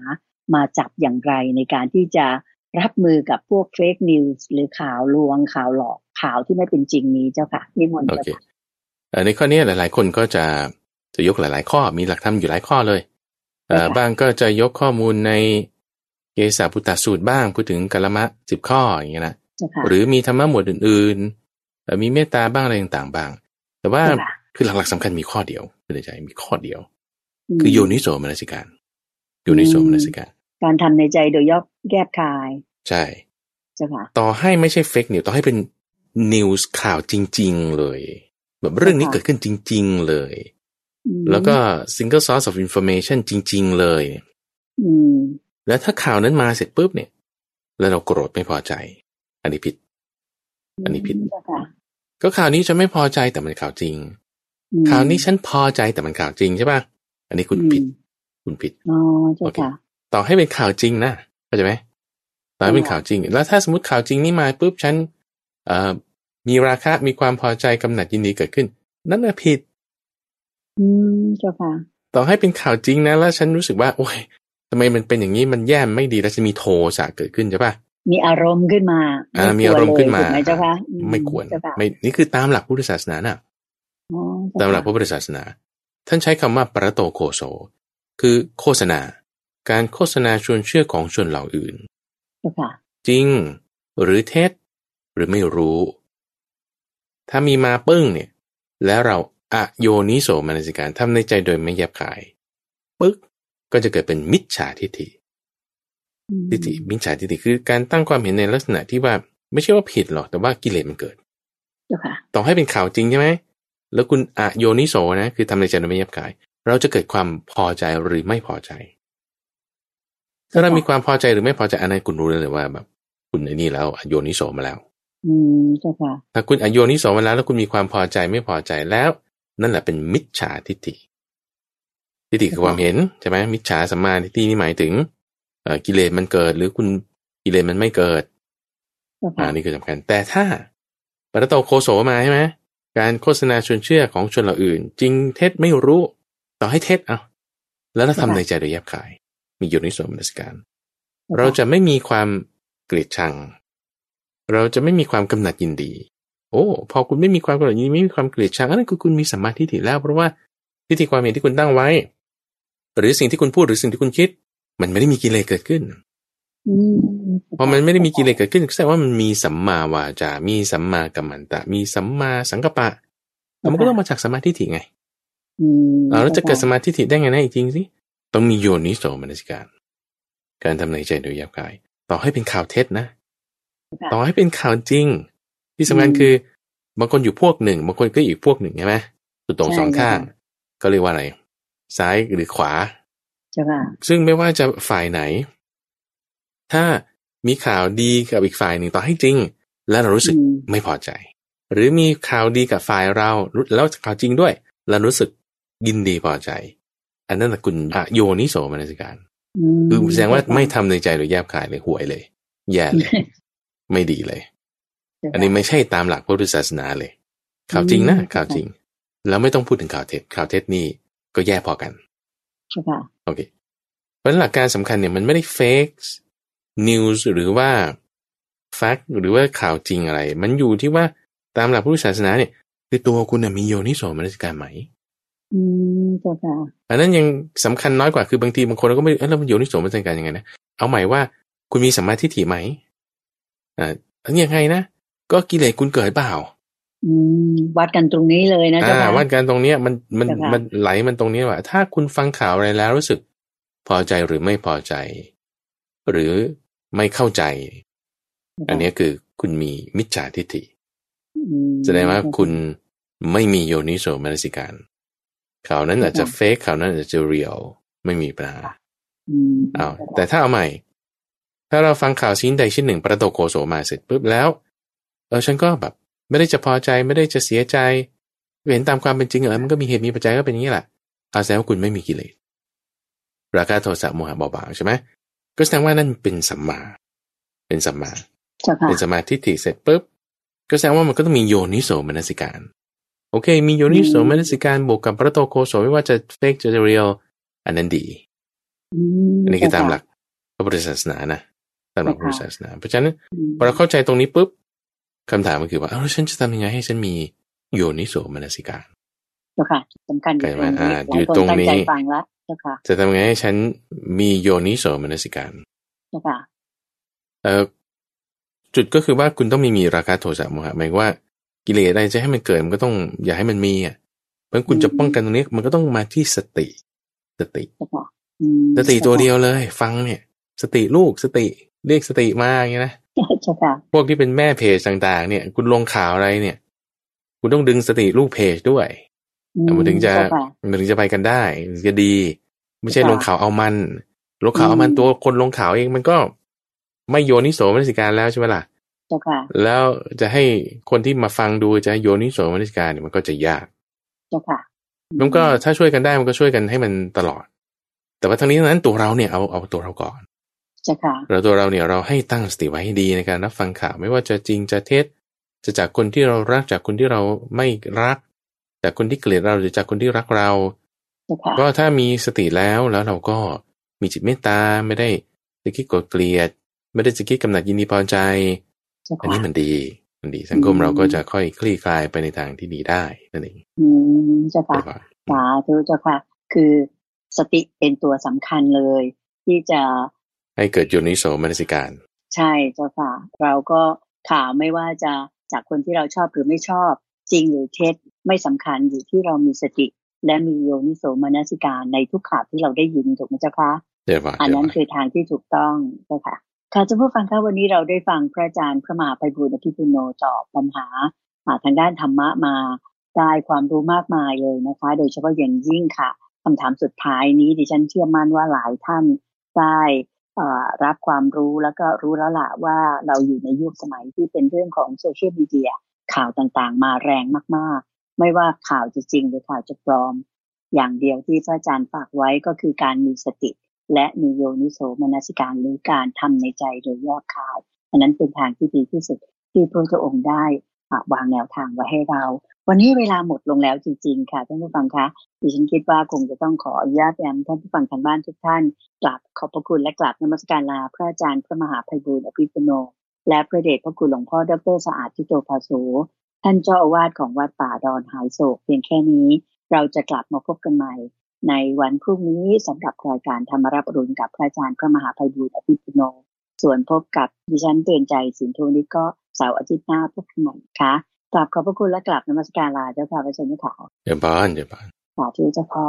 มาจับอย่างไรในการที่จะรับมือกับพวก fake news หรือข่าวลวงข่าวหลอกข่าวที่ไม่เป็นจริงนี้เจ้าค่ะนิมนต์โอเจ้าเคค่ะเอ่อในข้อนี้หลาย ๆ คนก็จะจะยกหลาย ๆ ข้อมีหลักธรรมอยู่หลายข้อเลยเอ่อค่ะบางก็จะยกข้อมูลใน เกสาพุตตสูตรบ้างพูดถึงกัลมะสิบข้ออย่างเงี้ยนะเจ้าค่ะหรือมีธรรมะหมวดอื่นๆเอ่อมีเมตตาบ้างอะไรต่างๆบ้าง แต่ว่าค่ะคือหลักๆสำคัญมีข้อเดียวคือในใจมีข้อเดียว คือโยนิโสมนสิการโยนิโสมนสิการการทำในใจโดยยอบแยบคาย ใช่เจ้าค่ะต่อให้ไม่ใช่เฟกนิวต่อให้เป็นนิวส์ข่าวจริง ๆเลย แบบเรื่องนี้ค่ะเกิดขึ้นจริง ๆเลยอืมแล้วก็ single source of information จริง ๆ เลยอืม แล้วถ้าข่าวนั้นมาเสร็จปุ๊บเนี่ย แล้วเราโกรธไม่พอใจ อันนี้ผิด อันนี้ผิดเจ้าค่ะก็ข่าวนี้ฉันไม่พอใจแต่มันข่าวจริงอืมข่าวนี้ฉันพอใจแต่มันข่าวจริงใช่ป่ะอันนี้คุณผิดอืมคุณผิดอ๋อเจ้าโอเคค่ะต่อให้เป็นข่าวจริงนะเข้าใจไหมต่อให้เป็นค่ะข่าวจริง แล้วถ้าสมมติข่าวจริงนี่มาปุ๊บฉันเอ่อมีราคะมีความพอใจกำหนัดยินดีเกิดขึ้น นั่นน่ะผิด อืมเจ้าค่ะ ต่อให้เป็นข่าวจริงนะแล้วฉันรู้สึกว่า โอ้ย ทำไมมันเป็นอย่างนี้มันแย่ไม่ดีแล้วจะมีโทสะเกิดขึ้นใช่ปะมีอารมณ์ขึ้นมาอ่าไมีอารมณ์ขึ้นมาถูกไหมเจ้าค่ะอืไม่ควรเจ้าค่ะไม่นี่คือตามหลักพุทธศาสนาน่ะอ๋อเจ้ตามหลักพค่ะระพุทธศาสนา ท่านใช้คำว่าปรโตโคโซ คือโฆษณา การโฆษณาชวนเชื่อของชนเหล่าอื่นเจ้าค่ะจริงหรือเท็จหรือไม่รู้ ถ้ามีมาปึ้งเนี่ย แล้วเราอะโยนิโสมนสิการทำในใจโดยไม่แยบขาย ปึ๊ก ก็จะเกิดเป็นมิจฉาทิฏฐิอืมทิฏฐิมิจฉาทิฏฐิคือการตั้งความเห็นในลักษณะที่ว่าไม่ใช่ว่าผิดหรอกแต่ว่ากิเลสมันเกิดเจ้าค่ะต่อให้เป็นข่าวจริงใช่ไหมแล้วคุณอะโยนิโสนะ คือทำในใจโดยไม่แยบกาย เราจะเกิดความพอใจหรือไม่พอใจ ถ้าเรามีความพอใจหรือไม่พอใจอันนั้นคุณรู้เลยว่าแบบคุณไอ้นี่แล้วอะโยนิโสมาแล้ว อืมเจ้าค่ะถ้าคุณอะโยนิโสมาแล้ว แล้วคุณมีความพอใจไม่พอใจแล้ว นั่นแหละเป็นมิจฉาทิฏฐิ ทิฏฐิคือความเห็นใช่ไหมมิจฉาสัมมาทิฏฐินี่หมายถึงเอ่อกิเลสมันเกิด หรือคุณกิเลสมันไม่เกิดเจ้าอ่าค่ะนี่คือสำคัญ แต่ถ้าปรโตโคโสมาใช่ไหมการโฆษณาชวนเชื่อของชนเหล่าอื่น จริงเท็จไม่รู้ ต่อให้เท็จเอาแล้วเราทำในใจโดยแยบขาย มีโยนิโสมนสิการ เราจะไม่มีความเกลียดชัง เราจะไม่มีความกำหนัดยินดี โอ้พอคุณไม่มีความกำหนัดยินดีไม่มีความเกลียดชังอันนั้นคือคุณมีสัมมาทิฏฐิแล้ว เพราะว่าทิฏฐิความเห็นที่คุณตั้งไว้ หรือสิ่งที่คุณพูดหรือสิ่งที่คุณคิด มันไม่ได้มีกิเลสเกิดขึ้นอืมพอมันไม่ได้มีกิเลสเกิดขึ้นก็แสดงว่ามันมีสัมมาวาจา มีสัมมากัมมันตะ มีสัมมาสังกัปปะแล้วมันก็ต้องมาจากสมาธิฐิไงอืมเอาแล้วจะเกิดสมาธิฐิได้ไงนะอีกจริงสิต้องมีโยนิโสมนสิการ การทำในใจโดยหยาบกาย ต่อให้เป็นข่าวเท็จนะ ต่อให้เป็นข่าวจริง ที่สำคัญคือบางคนอยู่พวกหนึ่ง บางคนก็อีกพวกหนึ่งใช่ไหมสุดตรงสองข้าง ก็เรียกว่าอะไร ซ้ายหรือขวาเจ้าค่ะซึ่งไม่ว่าจะฝ่ายไหน ถ้ามีข่าวดีกับอีกฝ่ายหนึ่งต่อให้จริง แล้วเรารู้สึกอืมไม่พอใจ หรือมีข่าวดีกับฝ่ายเรารู้แล้วข่าวจริงด้วย แล้วรู้สึกยินดีพอใจ อันนั้นนะคุณอะโยนิโสมนสิการมคือแสดงว่าไม่ทำในใจโดยแยบขายเลยห่วยเลย แย่เลย ไม่ดีเลยเจ้าค่ะอันนี้ไม่ใช่ตามหลักพุทธศาสนาเลย ข่าวจริงนะอืมข่าวจริง แล้วไม่ต้องพูดถึงข่าวเท็จข่าวเท็จนี่ ก็แย่พอกันเจ้าค่ะโอเคเพราะฉะนั้นหลักการสำคัญเนี่ยมันไม่ได้ fake news หรือว่า fact หรือว่าข่าวจริงอะไร มันอยู่ที่ว่าตามหลักพุทธศาสนาเนี่ย คือตัวคุณน่ะมีโยนิโสมนสิการไหม อืมเจ้าค่ะอันนั้นยังสำคัญน้อยกว่าคือบางทีบางคนก็ไม่เอ้แล้วมันโยนิโสมนสิการยังไงนะเอาใหม่ว่าคุณมีสัมมาทิฏฐิไหมอ่าอันนี้ยังไงนะก็กิเลสคุณเกิดเปล่าอืม วัดกันตรงนี้เลยนะเจ้าอ่าค่ะว่าการตรงเนี้ยมันมันเจ้าค่ะมันไหลมันตรงนี้ว่า ถ้าคุณฟังข่าวอะไรแล้วรู้สึกพอใจหรือไม่พอใจ หรือไม่เข้าใจ อันเนี้ยคือคุณมีมิจฉาทิฏฐิอืมแสดงว่าคุณไม่มีโยนิโสมนสิการ ข่าวนั้นอาจจะเฟกข่าวนั้นอาจจะเรียลไม่มีปัญหาอืมอ้าวแต่ถ้าเอาใหม่ ถ้าเราฟังข่าวชิ้นใดชิ้นหนึ่งประโตโกโสมาเสร็จปุ๊บแล้วเออฉันก็แบบ ไม่ได้จะพอใจไม่ได้จะเสียใจเห็นตามความเป็นจริงเออมันก็มีเหตุมีปัจจัยก็เป็นอย่างนี้แหละอาแสดงว่าคุณไม่มีกิเลสราคะโทสะโมหะเบาบางใช่ไหมก็แสดงว่านั่นเป็นสัมมา เป็นสัมมาเจ้าค่ะเป็นสมาธิฏฐิเสร็จปุ๊บก็แสดงว่ามันก็ต้องมีโยนิโสมนสิการ โอเค มีโยนิโสมนสิการบวกกับพระโตโคโสไม่ว่าจะเฟกจะเรียลอันนั้นดีอืมอันนี้คือตามหลัเจ้กพระพุทธศาสนานะตามหลักพระพุทธศาสนา เพราะฉะนั้นอืมพอเราเข้าใจตรงนี้ปุ๊บ คำถามก็คือว่าเอ้าแล้วฉันจะทำยังไงให้ฉันมีโยนิโสมนสิการเจ้าค่ะสำคัญไกลมาอ่าหลอยู่คนตรงนี้ตั้ใจฟังละเจ้าค่ะจะทำยังไงให้ฉันมีโยนิโสมนสิการเจ้าค่ะเอ่อจุดก็คือว่าคุณต้องมีมีราคะโทสะโมหะหมายความว่ากิเลสอะไรจะให้มันเกิดมันก็ต้องอย่าให้มันมีอะเพราะฉะนั้นคุณจะป้องกันตรงนี้มันก็ต้องมาที่สติสติเจ้าค่ะอืมสติตัวเดียวเลย ฟังเนี่ย สติลูกสติเรียกสติมาอย่างเงี้ยนะ เจ้าค่ะพวกที่เป็นแม่เพจต่างๆ เนี่ย คุณลงข่าวอะไรเนี่ย คุณต้องดึงสติลูกเพจด้วยมันถึงจะมันถึงจะไปกันได้จะดี ไม่ใช่ลงข่าวเอามัน ลงข่าวเอามันตัวคนลงข่าวเองมันก็ไม่โยนิโสมนสิการแล้วใช่ไหมล่ะแล้วจะให้คนที่มาฟังดูจะโยนิโสมนสิการเนี่ยมันก็จะยากเจ้าค่ะมันก็ถ้าช่วยกันได้มันก็ช่วยกันให้มันตลอด แต่ว่าทั้งนี้ทั้งนั้นตัวเราเนี่ยเอาเอาตัวเราก่อน ใช่ค่ะเราตัวเราเนี่ยเราให้ตั้งสติไว้ให้ดีในการรับฟังข่าวไม่ว่าจะจริงจะเท็จจะจากคนที่เรารักจากคนที่เราไม่รัก จากคนที่เกลียดเราหรือจากคนที่รักเรา ก็ถ้ามีสติแล้วแล้วเราก็มีจิตเมตตาไม่ได้จะคิดกดเกลียด ไม่ได้จะคิดกำหนัดยินดีพอใจ อันนี้มันดีมันดีสังคมเราก็จะค่อยคลี่คลายไปในทางที่ดีได้นั่นเองอืมเจ้าค่ะสาธุเจ้าค่ะ คือสติเป็นตัวสำคัญเลย ที่จะ ให้เกิดโยนิโสมนสิการ ใช่เจ้าค่ะ เราก็ข่าวไม่ว่าจะจากคนที่เราชอบหรือไม่ชอบ จริงหรือเท็จไม่สำคัญอยู่ที่เรามีสติ และมีโยนิโสมนสิการในทุกข่าวที่เราได้ยินถูกไหมเจ้าคะอันนั้นคือทางที่ถูกต้องเจ้าค่ะค่ะจะผู้ฟังคะวันนี้เราได้ฟังพระอาจารย์พระมหาไพบุญอภิปุโนตอบปัญหาทางด้านธรรมะมาได้ความรู้มากมายเลยนะคะ โดยเฉพาะอย่างยิ่งค่ะคำถามสุดท้ายนี้ดิฉันเชื่อมั่นว่าหลายท่านได้ รับความรู้แล้วก็รู้แล้วล่ะว่าเราอยู่ในยุคสมัยที่เป็นเรื่องของโซเชียลมีเดียข่าวต่างๆ มาแรงมากๆ ไม่ว่าข่าวจะจริงหรือข่าวจะปลอม อย่างเดียวที่พระอาจารย์ฝากไว้ก็คือการมีสติ และมีโยนิโสมนสิการหรือการทำในใจโดยแยบคายอันนั้นเป็นทางที่ดีที่สุดที่พระพุทธองค์ได้วางแนวทางไว้ให้เรา วันนี้เวลาหมดลงแล้วจริง ๆ ค่ะท่านผู้ฟังคะดิฉันคิดว่าคงจะต้องขออนุญาตแอมท่านผู้ฟังทางบ้านทุกท่านกราบขอบพระคุณและกราบนมัสการลาพระอาจารย์พระมหาภัยบูร์อภิปุโน และพระเดชพระคุณหลวงพ่อดรสะอาดทิโตภาโสท่านเจ้าอาวาสของวัดป่าดอนหายโศก เพียงแค่นี้ เราจะกลับมาพบกันใหม่ ในวันพรุ่งนี้สำหรับรายการธรรมรับรุณกับพระอาจารย์พระมหาภัยบูร์อภิปุโน ส่วนพบกับดิฉันเตือนใจสินทุนิก็เสาร์อาทิตย์หน้าพบกันใหม่ค่ะ กลับขอบพระคุณและกลับนมัสการลาเจ้าค่ะพระเจ้าข่าวเดี๋ยวบ้านเดี๋ยวบ้านสาธุเจ้าพ่อ